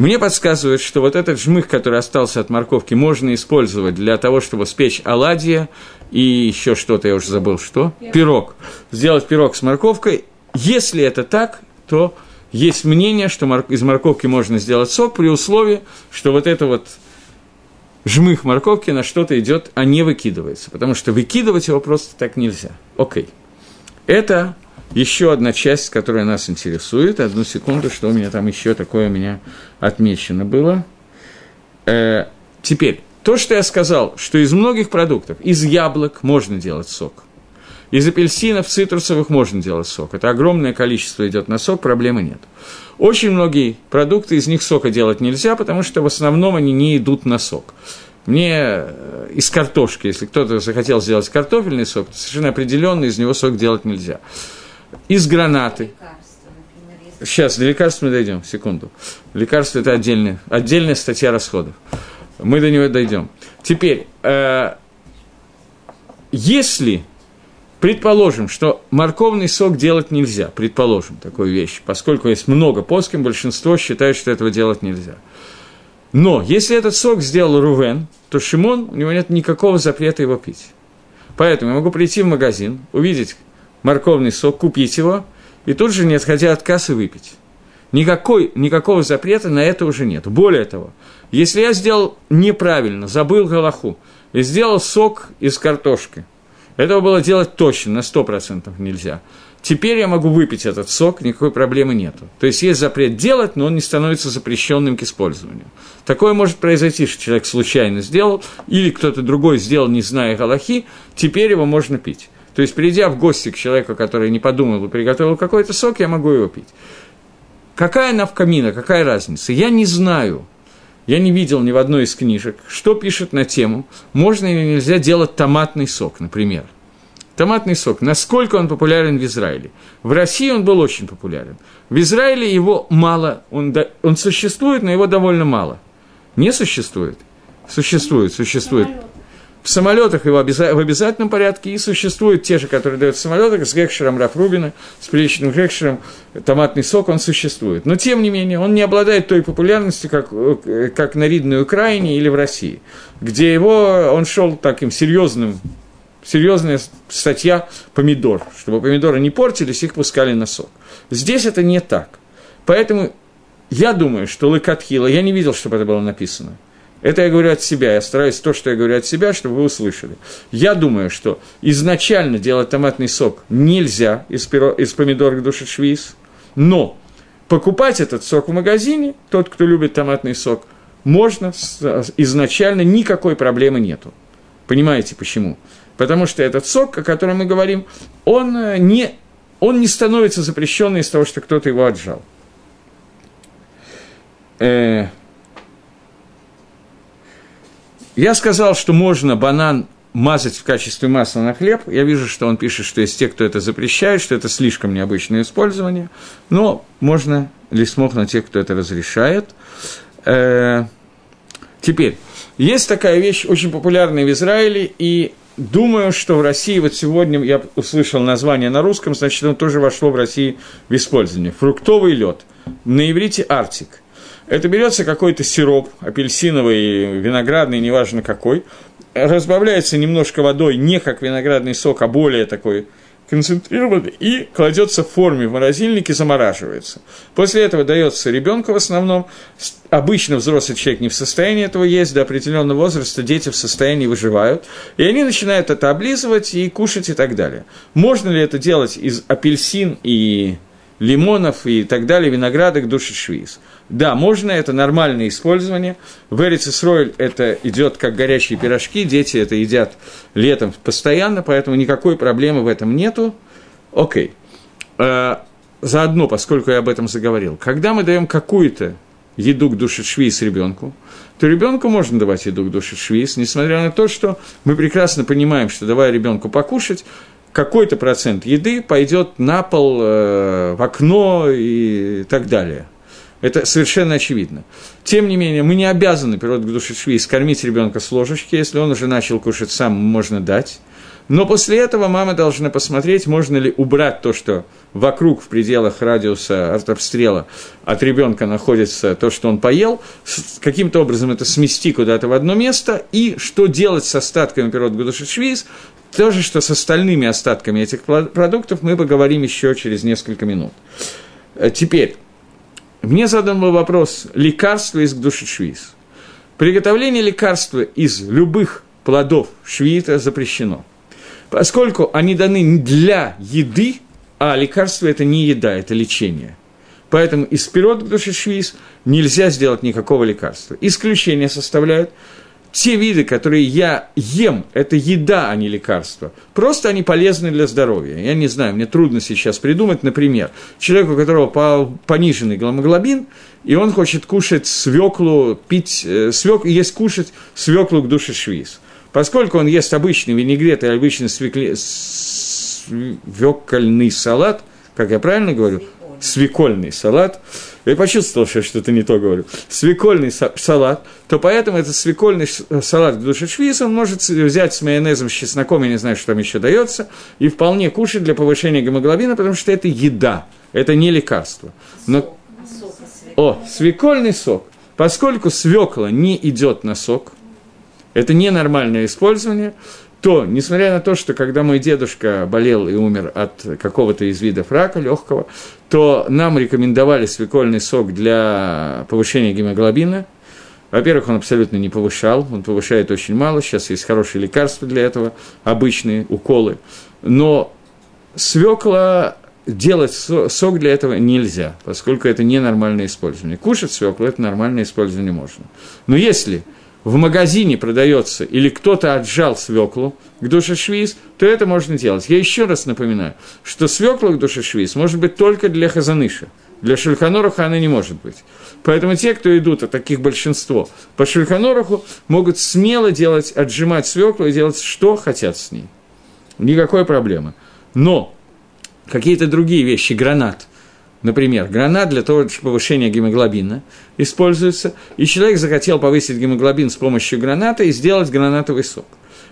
Мне подсказывают, что вот этот жмых, который остался от морковки, можно использовать для того, чтобы спечь оладьи и еще что-то, я уже забыл, что? Пирог. Сделать пирог с морковкой если это так, то есть мнение, что из морковки можно сделать сок при условии, что вот это вот жмых морковки на что-то идет, а не выкидывается, потому что выкидывать его просто так нельзя. Окей. Это еще одна часть, которая нас интересует. Одну секунду, что у меня там еще такое у меня отмечено было. Э, теперь, то, что я сказал, что из многих продуктов, из яблок можно делать сок – из апельсинов, цитрусовых можно делать сок. Это огромное количество идет на сок, проблемы нет. Очень многие продукты, из них сока делать нельзя, потому что в основном они не идут на сок. Мне э, из картошки, если кто-то захотел сделать картофельный сок, то совершенно определенно из него сок делать нельзя. Из гранаты. Сейчас, до лекарств мы дойдем, секунду. Лекарство – это отдельная, отдельная статья расходов. Мы до него дойдем. Теперь, э, если Предположим, что морковный сок делать нельзя, предположим такую вещь, поскольку есть много поским, большинство считает, что этого делать нельзя. Но если этот сок сделал Рувен, то Шимон, у него нет никакого запрета его пить. Поэтому я могу прийти в магазин, увидеть морковный сок, купить его, и тут же, не отходя от кассы, выпить. Никакой, никакого запрета на это уже нет. Более того, если я сделал неправильно, забыл галаху, и сделал сок из картошки – этого было делать точно, на 100% нельзя. Теперь я могу выпить этот сок, никакой проблемы нету. То есть есть запрет делать, но он не становится запрещенным к использованию. Такое может произойти, что человек случайно сделал, или кто-то другой сделал, не зная галахи, теперь его можно пить. То есть, придя в гости к человеку, который не подумал и приготовил какой-то сок, я могу его пить. Какая навкамина, какая разница? Я не знаю. Я не видел ни в одной из книжек, что пишет на тему, можно или нельзя делать томатный сок, например. Томатный сок, насколько он популярен в Израиле. В России он был очень популярен. В Израиле его мало, он, он существует, но его довольно мало. Не существует? Существует, существует. В самолетах его в обязательном порядке, и существуют те же, которые дают в самолетах, с гекшером Рафрубина, с приличным гекшером, томатный сок, он существует. Но, тем не менее, он не обладает той популярностью, как, как на Ридной Украине или в России, где его, он шел таким серьезным, серьезная статья помидор, чтобы помидоры не портились, их пускали на сок. Здесь это не так. Поэтому я думаю, что Лыкатхила, я не видел, чтобы это было написано – Это я говорю от себя, я стараюсь то, что я говорю от себя, чтобы вы услышали. Я думаю, что изначально делать томатный сок нельзя из, пиро, из помидорок душечвиз, но покупать этот сок в магазине, тот, кто любит томатный сок, можно изначально, никакой проблемы нету. Понимаете почему? Потому что этот сок, о котором мы говорим, он э, не, он не становится запрещенным из того, что кто-то его отжал. Э, я сказал, что можно банан мазать в качестве масла на хлеб. Я вижу, что он пишет, что есть те, кто это запрещает, что это слишком необычное использование. Но можно ли смог на тех, кто это разрешает. Э, теперь, есть такая вещь, очень популярная в Израиле, и думаю, что в России, вот сегодня я услышал название на русском, значит, оно тоже вошло в России в использование. Фруктовый лед. На иврите «артик». Это берется какой-то сироп, апельсиновый, виноградный, неважно какой, разбавляется немножко водой, не как виноградный сок, а более такой концентрированный, и кладется в форме в морозильнике, замораживается. После этого дается ребенку в основном. Обычно взрослый человек не в состоянии этого есть, до определенного возраста дети в состоянии выживают, и они начинают это облизывать и кушать и так далее. Можно ли это делать из апельсин и лимонов и так далее, виноградок, души швиз? Да, можно, это нормальное использование. В Эрицисройль это идет как горячие пирожки, дети это едят летом постоянно, поэтому никакой проблемы в этом нету. Окей. А, заодно, поскольку я об этом заговорил, когда мы даем какую-то еду к душешвиз ребенку, то ребенку можно давать еду к душешвиз, несмотря на то, что мы прекрасно понимаем, что давая ребенку покушать, какой-то процент еды пойдет на пол, э, в окно и так далее – это совершенно очевидно. Тем не менее, мы не обязаны душе шви скормить ребенка с ложечки. Если он уже начал кушать сам, можно дать. Но после этого мама должна посмотреть, можно ли убрать то, что вокруг, в пределах радиуса от обстрела от ребенка находится то, что он поел, каким-то образом это смести куда-то в одно место, и что делать с остатками природы Гудушишвиз, то же, что с остальными остатками этих продуктов, мы поговорим еще через несколько минут. Э, теперь, мне задан был вопрос лекарства из души швиз. Приготовление лекарства из любых плодов швиита запрещено, поскольку они даны для еды, а лекарство – это не еда, это лечение. Поэтому из пирот души швиз нельзя сделать никакого лекарства. Исключение составляют те виды, которые я ем, это еда, а не лекарство. Просто они полезны для здоровья. Я не знаю, мне трудно сейчас придумать, например, человек, у которого пониженный гемоглобин, и он хочет кушать свеклу, пить э, свек, есть кушать свеклу к душе швиз. Поскольку он ест обычный винегрет и обычный свекле, свекольный салат, как я правильно говорю, свекольный салат, я почувствовал, что я что-то не то говорю, свекольный салат, то поэтому этот свекольный салат в душе швиз, он может взять с майонезом, с чесноком, я не знаю, что там еще дается, и вполне кушать для повышения гемоглобина, потому что это еда, это не лекарство. Но... О, свекольный сок. Поскольку свекла не идет на сок, это ненормальное использование, то, несмотря на то, что когда мой дедушка болел и умер от какого-то из видов рака легкого, то нам рекомендовали свекольный сок для повышения гемоглобина. Во-первых, он абсолютно не повышал, он повышает очень мало, сейчас есть хорошие лекарства для этого, обычные уколы. Но свекла делать сок для этого нельзя, поскольку это ненормальное использование. Кушать свеклу – это нормальное использование можно. Но если в магазине продается, или кто-то отжал свеклу к душешвиз, то это можно делать. Я еще раз напоминаю, что свекла к душешвиз может быть только для хазаныша. Для шульханоруха она не может быть. Поэтому те, кто идут, а таких большинство, по шульханоруху могут смело делать, отжимать свеклу и делать, что хотят с ней. Никакой проблемы. Но какие-то другие вещи, гранат, Например, гранат для того, чтобы повышения гемоглобина используется, и человек захотел повысить гемоглобин с помощью граната и сделать гранатовый сок.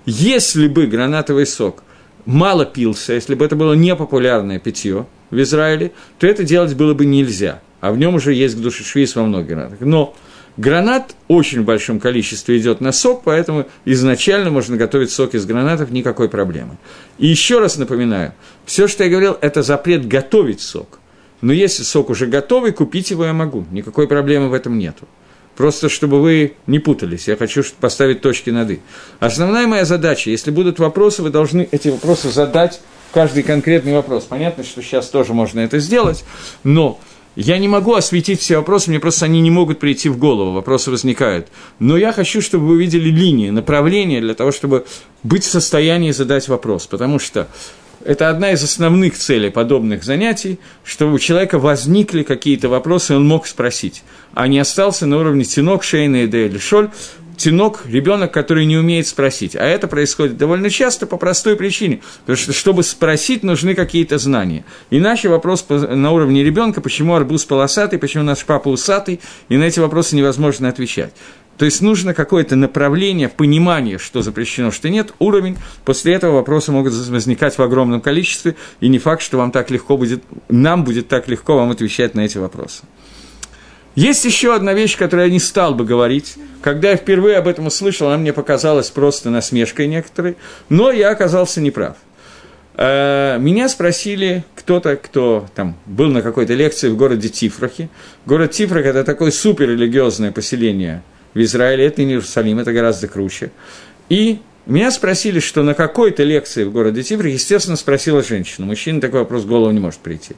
Если бы гранатовый сок мало пился, если бы это было непопулярное питье в Израиле, то это делать было бы нельзя, а в нем уже есть душешвиз во многих гранатах. Но гранат очень в большом количестве идет на сок, поэтому изначально можно готовить сок из гранатов, никакой проблемы. И еще раз напоминаю, все, что я говорил, это запрет готовить сок – но если сок уже готовый, купить его я могу. Никакой проблемы в этом нету. Просто чтобы вы не путались, я хочу поставить точки над «и». Основная моя задача, если будут вопросы, вы должны эти вопросы задать, каждый конкретный вопрос. Понятно, что сейчас тоже можно это сделать, но я не могу осветить все вопросы, мне просто они не могут прийти в голову, вопросы возникают. Но я хочу, чтобы вы видели линии, направления для того, чтобы быть в состоянии задать вопрос. Потому что это одна из основных целей подобных занятий, чтобы у человека возникли какие-то вопросы, он мог спросить, а не остался на уровне тинок, шейна, эде или шоль, тинок, ребенок, который не умеет спросить. А это происходит довольно часто по простой причине, потому что, чтобы спросить, нужны какие-то знания. Иначе вопрос на уровне ребенка, почему арбуз полосатый, почему наш папа усатый, и на эти вопросы невозможно отвечать. То есть нужно какое-то направление, понимание, что запрещено, что нет, уровень. После этого вопросы могут возникать в огромном количестве, и не факт, что вам так легко будет, нам будет так легко вам отвечать на эти вопросы. Есть еще одна вещь, которую я не стал бы говорить. Когда я впервые об этом услышал, она мне показалась просто насмешкой некоторой, но я оказался неправ. Э, меня спросили кто-то, кто там был на какой-то лекции в городе Тифрахе. Город Тифрах – это такое суперрелигиозное поселение – в Израиле, это не Иерусалим, это гораздо круче. И меня спросили, что на какой-то лекции в городе Тифре, естественно, спросила женщина. Мужчина такой вопрос в голову не может прийти.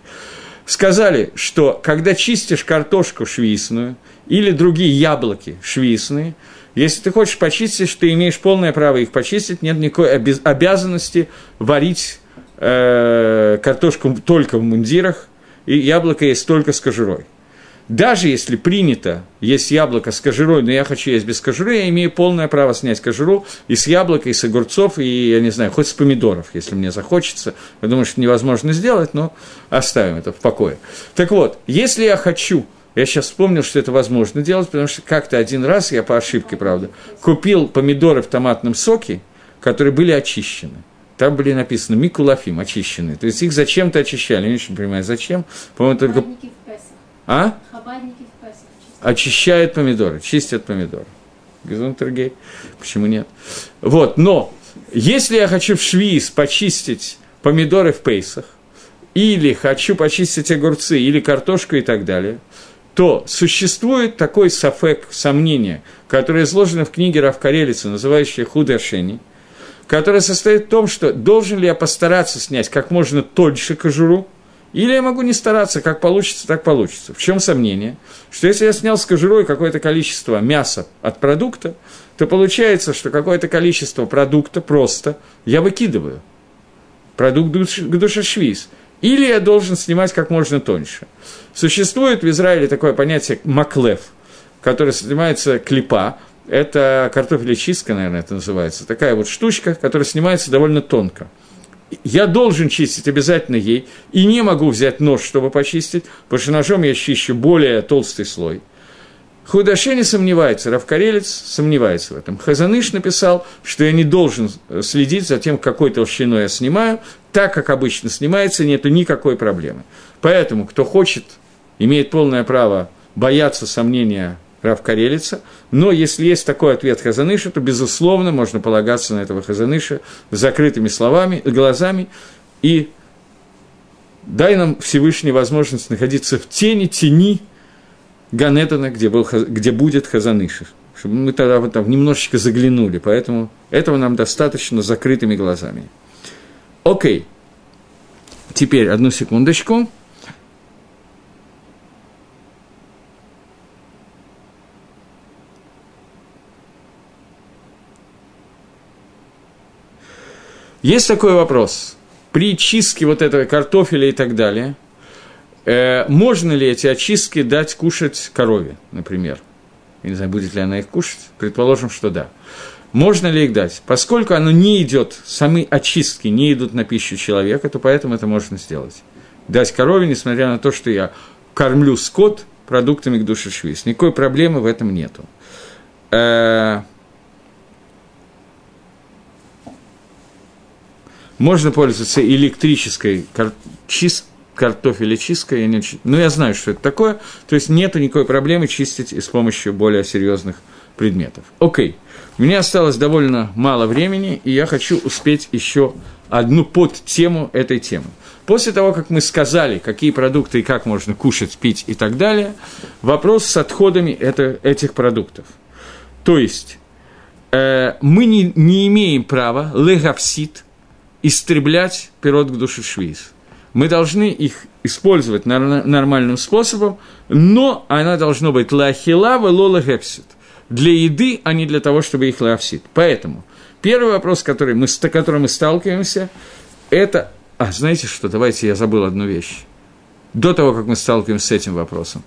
Сказали, что когда чистишь картошку швейную или другие яблоки швейные, если ты хочешь почистить, ты имеешь полное право их почистить, нет никакой обязанности варить э, картошку только в мундирах, и яблоко есть только с кожурой. Даже если принято есть яблоко с кожурой, но я хочу есть без кожуры, я имею полное право снять кожуру и с яблока, и с огурцов, и, я не знаю, хоть с помидоров, если мне захочется. Я думаю, что невозможно сделать, но оставим это в покое. Так вот, если я хочу я сейчас вспомнил, что это возможно делать, потому что как-то один раз, я по ошибке, правда, купил помидоры в томатном соке, которые были очищены. Там были написаны «Микулафим», очищенные. То есть их зачем-то очищали. Я не очень понимаю, зачем. По-моему, только... А? Очищают помидоры, чистят помидоры. Гезунтергей. Почему нет? Вот, но если я хочу в Швиз почистить помидоры в пейсах, или хочу почистить огурцы, или картошку и так далее, то существует такой сафек, сомнение, которое изложено в книге Равкарелица, называющее «Худашени», которое состоит в том, что должен ли я постараться снять как можно тоньше кожуру – или я могу не стараться, как получится, так получится. В чем сомнение? Что если я снял с кожурой какое-то количество мяса от продукта, то получается, что какое-то количество продукта просто я выкидываю. Продукт душешвиз. Или я должен снимать как можно тоньше. Существует в Израиле такое понятие маклев, которое снимается клипа. Это картофелечистка, наверное, это называется. Такая вот штучка, которая снимается довольно тонко – я должен чистить обязательно ей, и не могу взять нож, чтобы почистить, потому что ножом я чищу более толстый слой. Худаше не сомневается, Равкарелец сомневается в этом. Хазаныш написал, что я не должен следить за тем, какой толщиной я снимаю, так, как обычно снимается, нету никакой проблемы. Поэтому, кто хочет, имеет полное право бояться сомнения Рав Карелица, но если есть такой ответ Хазаныша, то, безусловно, можно полагаться на этого Хазаныша с закрытыми словами, глазами, и дай нам Всевышний возможность находиться в тени, тени Ганетана, где, был, где будет Хазаныша, чтобы мы тогда вот там немножечко заглянули, поэтому этого нам достаточно закрытыми глазами. Окей, теперь одну секундочку. Есть такой вопрос. При чистке вот этого картофеля и так далее, э, можно ли эти очистки дать кушать корове, например? Я не знаю, будет ли она их кушать. Предположим, что да. Можно ли их дать? Поскольку оно не идет, сами очистки не идут на пищу человека, то поэтому это можно сделать. Дать корове, несмотря на то, что я кормлю скот продуктами к душе швиз. Никакой проблемы в этом нету. Можно пользоваться электрической кар... чист... картофелечисткой, я не ну, я знаю, что это такое, то есть нет никакой проблемы чистить и с помощью более серьезных предметов. Окей, у меня осталось довольно мало времени, и я хочу успеть еще одну подтему этой темы. После того, как мы сказали, какие продукты и как можно кушать, пить и так далее, вопрос с отходами это, этих продуктов. То есть, э, мы не, не имеем права легавсит истреблять пирот к душе швиз. Мы должны их использовать нормальным способом, но она должна быть лахила лола гепсит. Для еды, а не для того, чтобы их лафсит. Поэтому первый вопрос, который мы, с которым мы сталкиваемся, это... А, знаете что, давайте я забыл одну вещь. До того, как мы сталкиваемся с этим вопросом.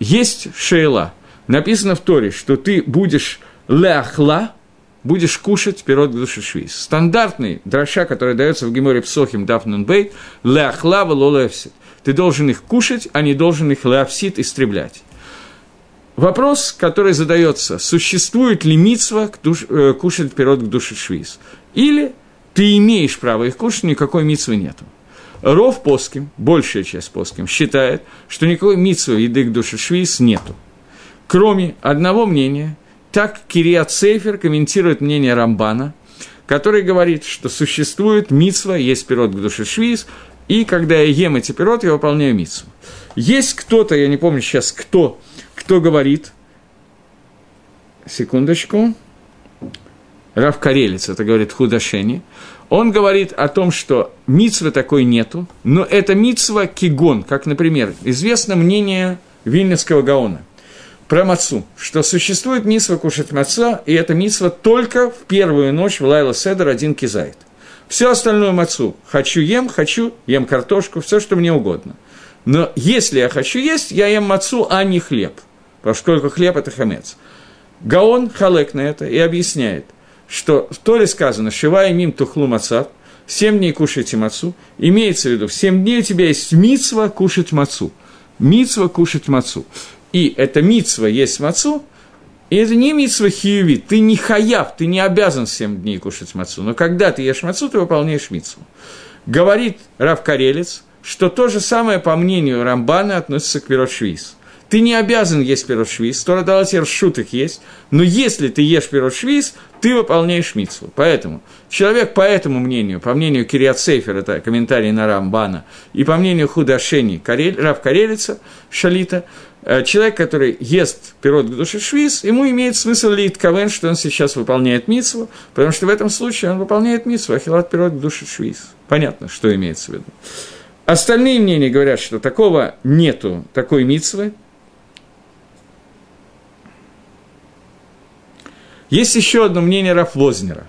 Есть шейла. Написано в Торе, что ты будешь ляхла, будешь кушать пирот душишвиз. Стандартный дроша, который дается в Геморе Псохим Дафнун Бейт, ляхла лолевсит. Ты должен их кушать, а не должен их леопсит истреблять. Вопрос, который задается, существует ли митсва э, кушать пирот к душе швиз? Или ты имеешь право их кушать, никакой митсвы нету. Ров Поским, большая часть Поским, считает, что никакой митсвы еды к душе швиз нету. Кроме одного мнения, так Кириат Сейфер комментирует мнение Рамбана, который говорит, что существует митсва, есть пирот к душе швиз, и когда я ем эти пирот, я выполняю митсву. Есть кто-то, я не помню сейчас кто, кто говорит, секундочку, Рав Карелец, это говорит Худашени, он говорит о том, что митсвы такой нету, но это митсва кигон, как, например, известно мнение Вильнинского Гаона про мацу, что существует митсва кушать маца, и это митсва только в первую ночь в Лайла Седер один кизайт. Все остальное мацу. Хочу ем, хочу, ем картошку, все, что мне угодно. Но если я хочу есть, я ем мацу, а не хлеб. Поскольку хлеб – это хамец. Гаон халек на это и объясняет, что в Торе сказано «Шива и мим тухлу мацат», «Семь дней кушайте мацу», имеется в виду, семь дней у тебя есть мицва кушать мацу. Мицва кушать мацу. И это мицва есть мацу – и это не митсва хиюви, ты не хаяв, ты не обязан 7 дней кушать мацу. Но когда ты ешь мацу, ты выполняешь митсву. Говорит Рав Карелец, что то же самое, по мнению Рамбана, относится к пирот швиз. Ты не обязан есть пирот швиз, Тора дала тебе ршут их есть, но если ты ешь пирот швиз, ты выполняешь митсву. Поэтому человек по этому мнению, по мнению Кириат Сейфер, это комментарий на Рамбана, и по мнению Худашени Карель, Рав Карелица, Шалита, человек, который ест пирот к душе швиз, ему имеет смысл лить кавен, что он сейчас выполняет митсву, потому что в этом случае он выполняет митсву, ахилат пирот к душе швиз. Понятно, что имеется в виду. Остальные мнения говорят, что такого нету, такой митсвы. Есть еще одно мнение Рафлознера.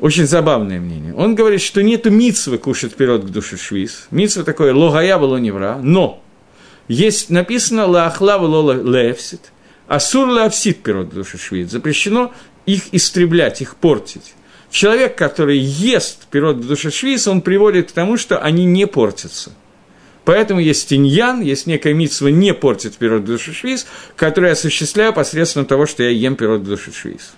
Очень забавное мнение. Он говорит, что нету митсвы кушать пирот к душе швиз. Митсва такое логая было невра, но есть написано «Лаахла лола леевсит», «Асур лаавсит пирот души швид». Запрещено их истреблять, их портить. Человек, который ест пирот души швиз, он приводит к тому, что они не портятся. Поэтому есть тиньян, есть некая митсва не портить пирот души швиз, которую я осуществляю посредством того, что я ем пирот души швиз.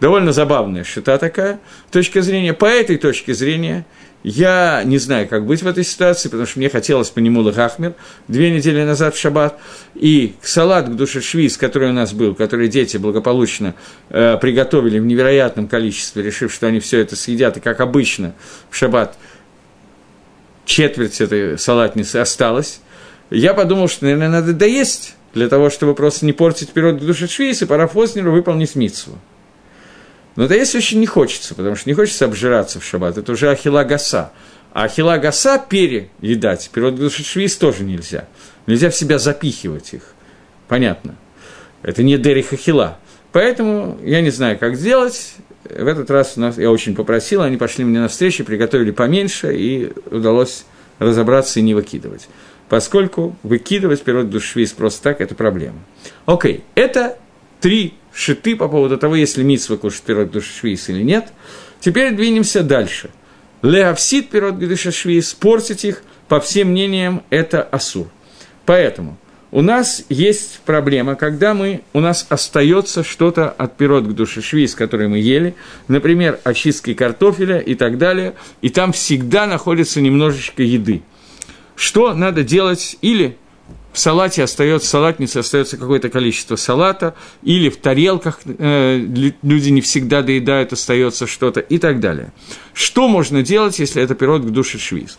Довольно забавная счета такая. Точка зрения, по этой точке зрения – я не знаю, как быть в этой ситуации, потому что мне хотелось по нему Лагахмер две недели назад в шаббат. И салат к душе швиз, который у нас был, который дети благополучно э, приготовили в невероятном количестве, решив, что они все это съедят, и как обычно в шаббат четверть этой салатницы осталась. Я подумал, что, наверное, надо доесть для того, чтобы просто не портить пирог к душе швиз, и пора Фознеру выполнить митсву. Но это если очень не хочется, потому что не хочется обжираться в шаббат. Это уже ахила гаса. А ахила гаса переедать, швиз тоже нельзя. Нельзя в себя запихивать их. Понятно. Это не дерих ахила. Поэтому я не знаю, как сделать. В этот раз у нас, я очень попросил, они пошли мне навстречу, приготовили поменьше, и удалось разобраться и не выкидывать. Поскольку выкидывать пирот душвиз просто так – это проблема. Окей, это три шиты по поводу того, если митсва кушать пирот душишвиз или нет. Теперь двинемся дальше. Леавсид пирот душишвиз, портить их, по всем мнениям, это асур. Поэтому у нас есть проблема, когда мы, у нас остается что-то от пирот к душе швиз, который мы ели, например, очистки картофеля и так далее, и там всегда находится немножечко еды. Что надо делать или в салате остается, в салатнице остается какое-то количество салата, или в тарелках э, люди не всегда доедают, остается что-то и так далее. Что можно делать, если это пирот к душе швиз?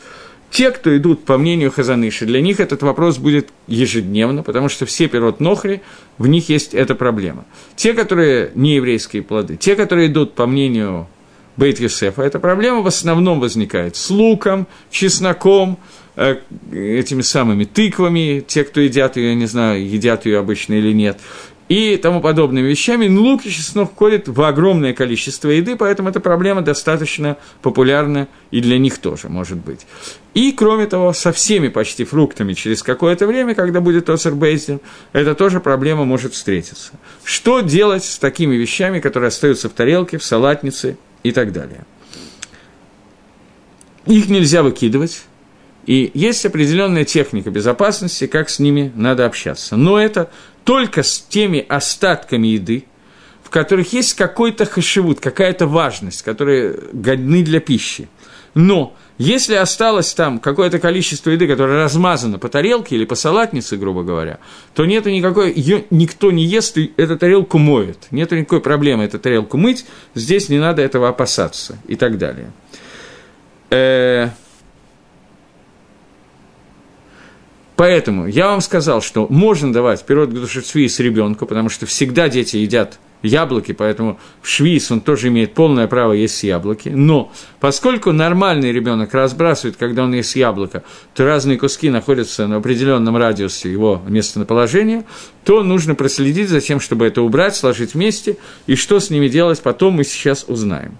Те, кто идут, по мнению Хазаныши, для них этот вопрос будет ежедневно, потому что все пирот Нохри, в них есть эта проблема. Те, которые не еврейские плоды, те, которые идут, по мнению Бейт Юсефа, эта проблема в основном возникает с луком, чесноком, этими самыми тыквами, те, кто едят ее, я не знаю, едят ее обычно или нет, и тому подобными вещами. Но лук и чеснок входят в огромное количество еды, поэтому эта проблема достаточно популярна и для них тоже, может быть. И, кроме того, со всеми почти фруктами через какое-то время, когда будет осер бейзин, эта тоже проблема может встретиться. Что делать с такими вещами, которые остаются в тарелке, в салатнице и так далее? Их нельзя выкидывать, и есть определенная техника безопасности, как с ними надо общаться. Но это только с теми остатками еды, в которых есть какой-то хашивут, какая-то важность, которые годны для пищи. Но если осталось там какое-то количество еды, которое размазано по тарелке или по салатнице, грубо говоря, то нету никакой, ее никто не ест, и эту тарелку моет. Нету никакой проблемы эту тарелку мыть, здесь не надо этого опасаться и так далее. Э, Поэтому я вам сказал, что можно давать пирот швиз ребенку, потому что всегда дети едят яблоки, поэтому в швиз он тоже имеет полное право есть яблоки. Но поскольку нормальный ребенок разбрасывает, когда он ест яблоко, то разные куски находятся на определенном радиусе его местоположения, то нужно проследить за тем, чтобы это убрать, сложить вместе, и что с ними делать, потом мы сейчас узнаем.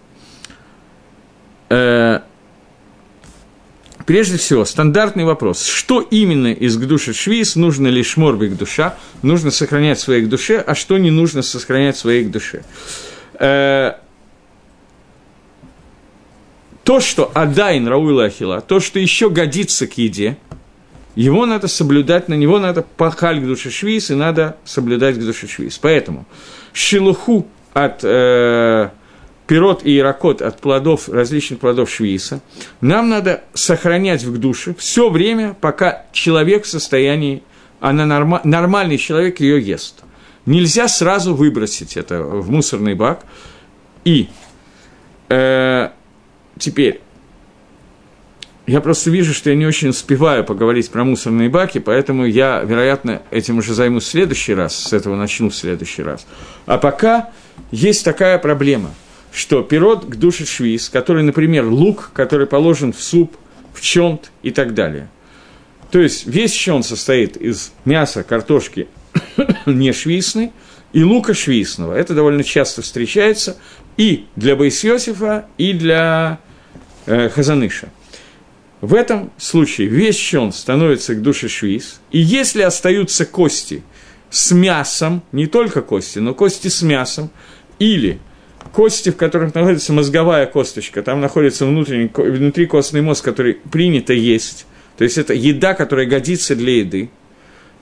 Прежде всего, стандартный вопрос. Что именно из Гдуши Швиз нужно ли шморбик душа? Нужно сохранять в своей душе, а что не нужно сохранять в своей душе? Э, то, что Адайн Рауила Ахила, то, что еще годится к еде, его надо соблюдать, на него надо пахаль к душе швиз, и надо соблюдать к душе швиз. Поэтому шилуху от э, пирот и иракот от плодов, различных плодов швейса, нам надо сохранять в душе все время, пока человек в состоянии, она норма, нормальный человек ее ест. Нельзя сразу выбросить это в мусорный бак. И э, теперь, я просто вижу, что я не очень успеваю поговорить про мусорные баки, поэтому я, вероятно, этим уже займусь в следующий раз, с этого начну в следующий раз. А пока есть такая проблема – что пирот к душе швиз, который, например, лук, который положен в суп, в чонт и так далее. То есть весь чон состоит из мяса, картошки не швисной и лука швисного. Это довольно часто встречается и для Байсиосифа, и для э, Хазаныша. В этом случае весь чон становится к душе швиз, и если остаются кости с мясом, не только кости, но кости с мясом, или кости, в которых находится мозговая косточка, там находится внутренний, внутри костный мозг, который принято есть, то есть это еда, которая годится для еды,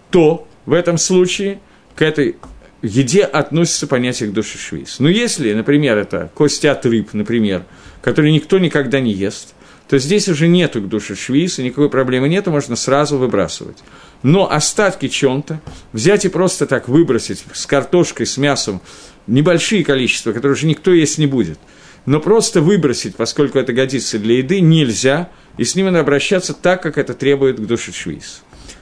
то в этом случае к этой еде относится понятие к душе швиз. Но если, например, это кости от рыб, например, которые никто никогда не ест, то здесь уже нету к душе и никакой проблемы нету, можно сразу выбрасывать. Но остатки чем-то взять и просто так выбросить с картошкой, с мясом, небольшие количества, которые уже никто есть не будет. Но просто выбросить, поскольку это годится для еды, нельзя, и с ним надо обращаться так, как это требует к душе швиз.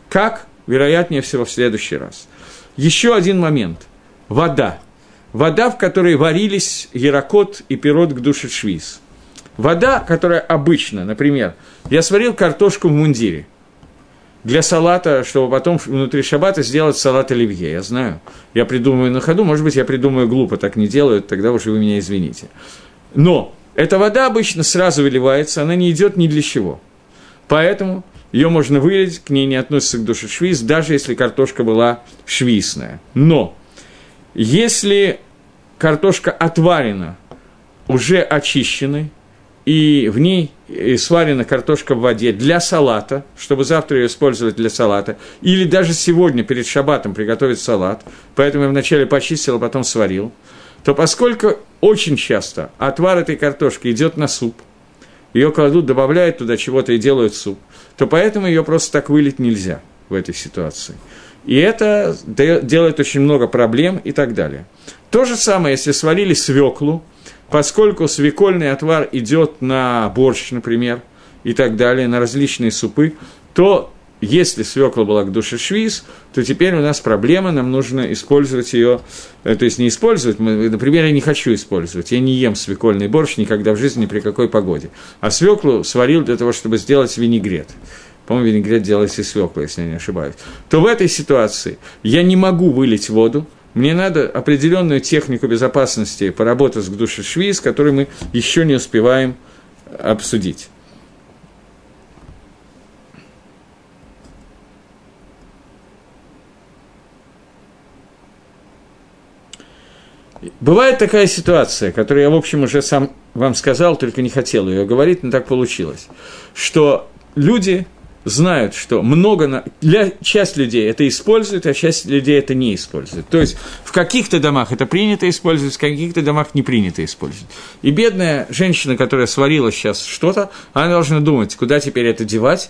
Как? Вероятнее всего в следующий раз. Еще один момент. Вода. Вода, в которой варились ярокот и пирот к душе швиз. Вода, которая обычно, например, я сварил картошку в мундире – для салата, чтобы потом внутри шабата сделать салат оливье. Я знаю, я придумываю на ходу, может быть, я придумаю глупо, так не делают, тогда уже вы меня извините. Но эта вода обычно сразу выливается, она не идет ни для чего. Поэтому ее можно вылить, к ней не относится к душе швиз, даже если картошка была швисная. Но если картошка отварена, уже очищенной, и в ней э, сварена картошка в воде для салата, чтобы завтра ее использовать для салата, или даже сегодня перед шабатом приготовить салат, поэтому я вначале почистил, а потом сварил, то поскольку очень часто отвар этой картошки идет на суп, ее кладут, добавляют туда чего-то и делают суп, то поэтому ее просто так вылить нельзя. в этой ситуации. И это делает очень много проблем и так далее. То же самое, если сварили свеклу, поскольку свекольный отвар идет на борщ, например, и так далее, на различные супы, то если свекла была к душе швиз, то теперь у нас проблема, нам нужно использовать ее, э, то есть не использовать, например, я не хочу использовать, я не ем свекольный борщ никогда в жизни, ни при какой погоде, а свеклу сварил для того, чтобы сделать винегрет. По-моему, винегрет делается из свеклы, если я не ошибаюсь. То в этой ситуации я не могу вылить воду, мне надо определенную технику безопасности поработать с гдушей которую мы еще не успеваем обсудить. Бывает такая ситуация, которую я, в общем, уже сам вам сказал, только не хотел ее говорить, но так получилось, что люди знают, что много, для, часть людей это использует, а часть людей это не использует. То есть в каких-то домах это принято использовать, в каких-то домах не принято использовать. И бедная женщина, которая сварила сейчас что-то, она должна думать, куда теперь это девать.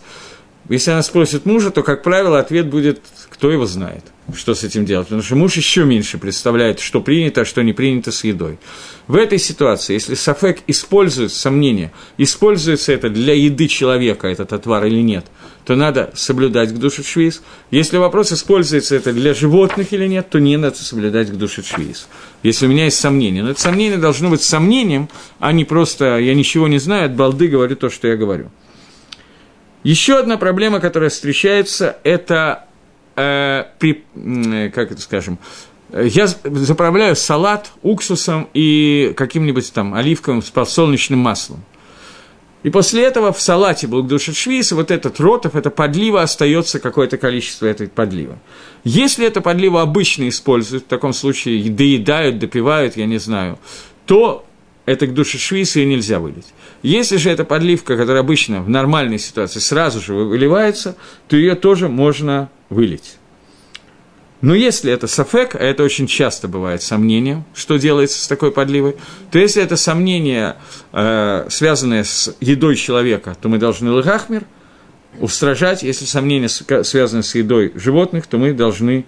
Если она спросит мужа, то, как правило, ответ будет, кто его знает, что с этим делать. Потому что муж еще меньше представляет, что принято, а что не принято с едой. В этой ситуации, если Сафек использует сомнение, используется это для еды человека, этот отвар или нет, то надо соблюдать к душе швиз. Если вопрос, используется это для животных или нет, то не надо соблюдать к душе швиз. Если у меня есть сомнение. Но это сомнение должно быть сомнением, а не просто «я ничего не знаю, от балды говорю то, что я говорю». Еще одна проблема, которая встречается, это, э, при, э, как это скажем, я заправляю салат уксусом и каким-нибудь там оливковым с подсолнечным маслом. И после этого в салате швиз, вот этот ротов, это подлива, остается какое-то количество этой подлива. Если это подлива обычно используют, в таком случае доедают, допивают, я не знаю, то это к душе и нельзя вылить. Если же это подливка, которая обычно в нормальной ситуации сразу же выливается, то ее тоже можно вылить. Но если это сафек, а это очень часто бывает сомнением, что делается с такой подливой, то если это сомнение, э, связанное с едой человека, то мы должны лыгахмер устражать. Если сомнение связано с едой животных, то мы должны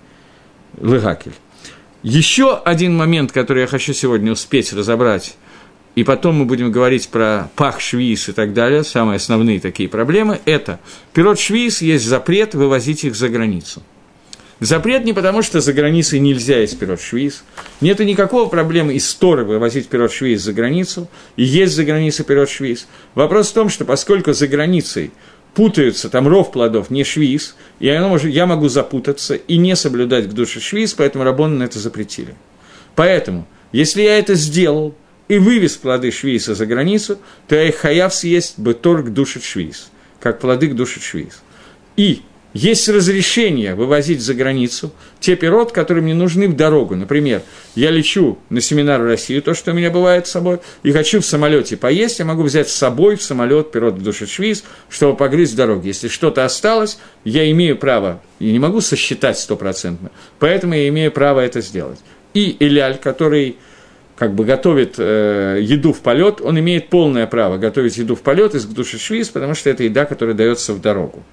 лыгакель. Еще один момент, который я хочу сегодня успеть разобрать – и потом мы будем говорить про пах швиз и так далее, самые основные такие проблемы, это пирот швиз есть запрет вывозить их за границу. Запрет не потому, что за границей нельзя есть пирот швиз. Нет никакого проблемы из Торы вывозить пирот швиз за границу, и есть за границей пирот швиз. Вопрос в том, что поскольку за границей путаются, там ров плодов, не швиз, оно может, я могу запутаться и не соблюдать к душе швиз, поэтому Рабон это запретили. Поэтому, если я это сделал, и вывез плоды швейса за границу, то я их хаяв съесть бы торг душит швейс, как плоды к душит швейс. И есть разрешение вывозить за границу те пирот, которые мне нужны в дорогу. Например, я лечу на семинар в Россию, то, что у меня бывает с собой, и хочу в самолете поесть, я могу взять с собой в самолет пирот в душе швиз, чтобы погрызть в дороге. Если что-то осталось, я имею право, я не могу сосчитать стопроцентно, поэтому я имею право это сделать. И Иляль, который как бы готовит э, еду в полет, он имеет полное право готовить еду в полет из души швиз, потому что это еда, которая дается в дорогу.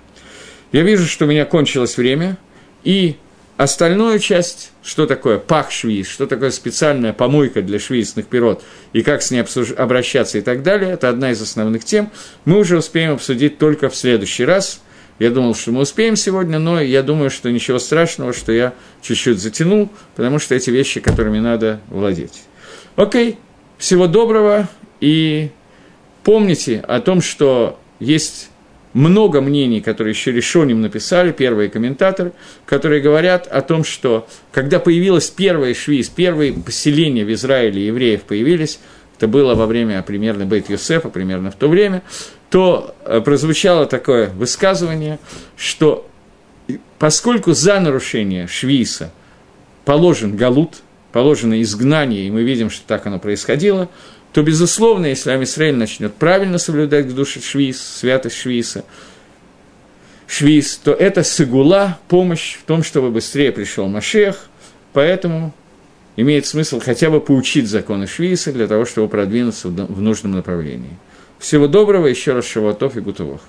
Я вижу, что у меня кончилось время, и остальную часть, что такое пах швиз, что такое специальная помойка для швейцных пирот, и как с ней обсуж... обращаться и так далее, это одна из основных тем, мы уже успеем обсудить только в следующий раз. Я думал, что мы успеем сегодня, но я думаю, что ничего страшного, что я чуть-чуть затянул, потому что эти вещи, которыми надо владеть. Окей, всего доброго. И помните о том, что есть много мнений, которые еще решением написали, первые комментаторы, которые говорят о том, что когда появилась первая швиз, первые поселения в Израиле евреев появились, это было во время примерно Бейт Юсефа, примерно в то время, то э, прозвучало такое высказывание, что поскольку за нарушение швиса положен галут – положено изгнание, и мы видим, что так оно происходило, то, безусловно, если Амисраэль начнет правильно соблюдать душу Швиз, святость Швиса, Швиз, то это сигула, помощь в том, чтобы быстрее пришел Машех, поэтому имеет смысл хотя бы поучить законы Швиса для того, чтобы продвинуться в нужном направлении. Всего доброго, еще раз Шаватов и Гутовых.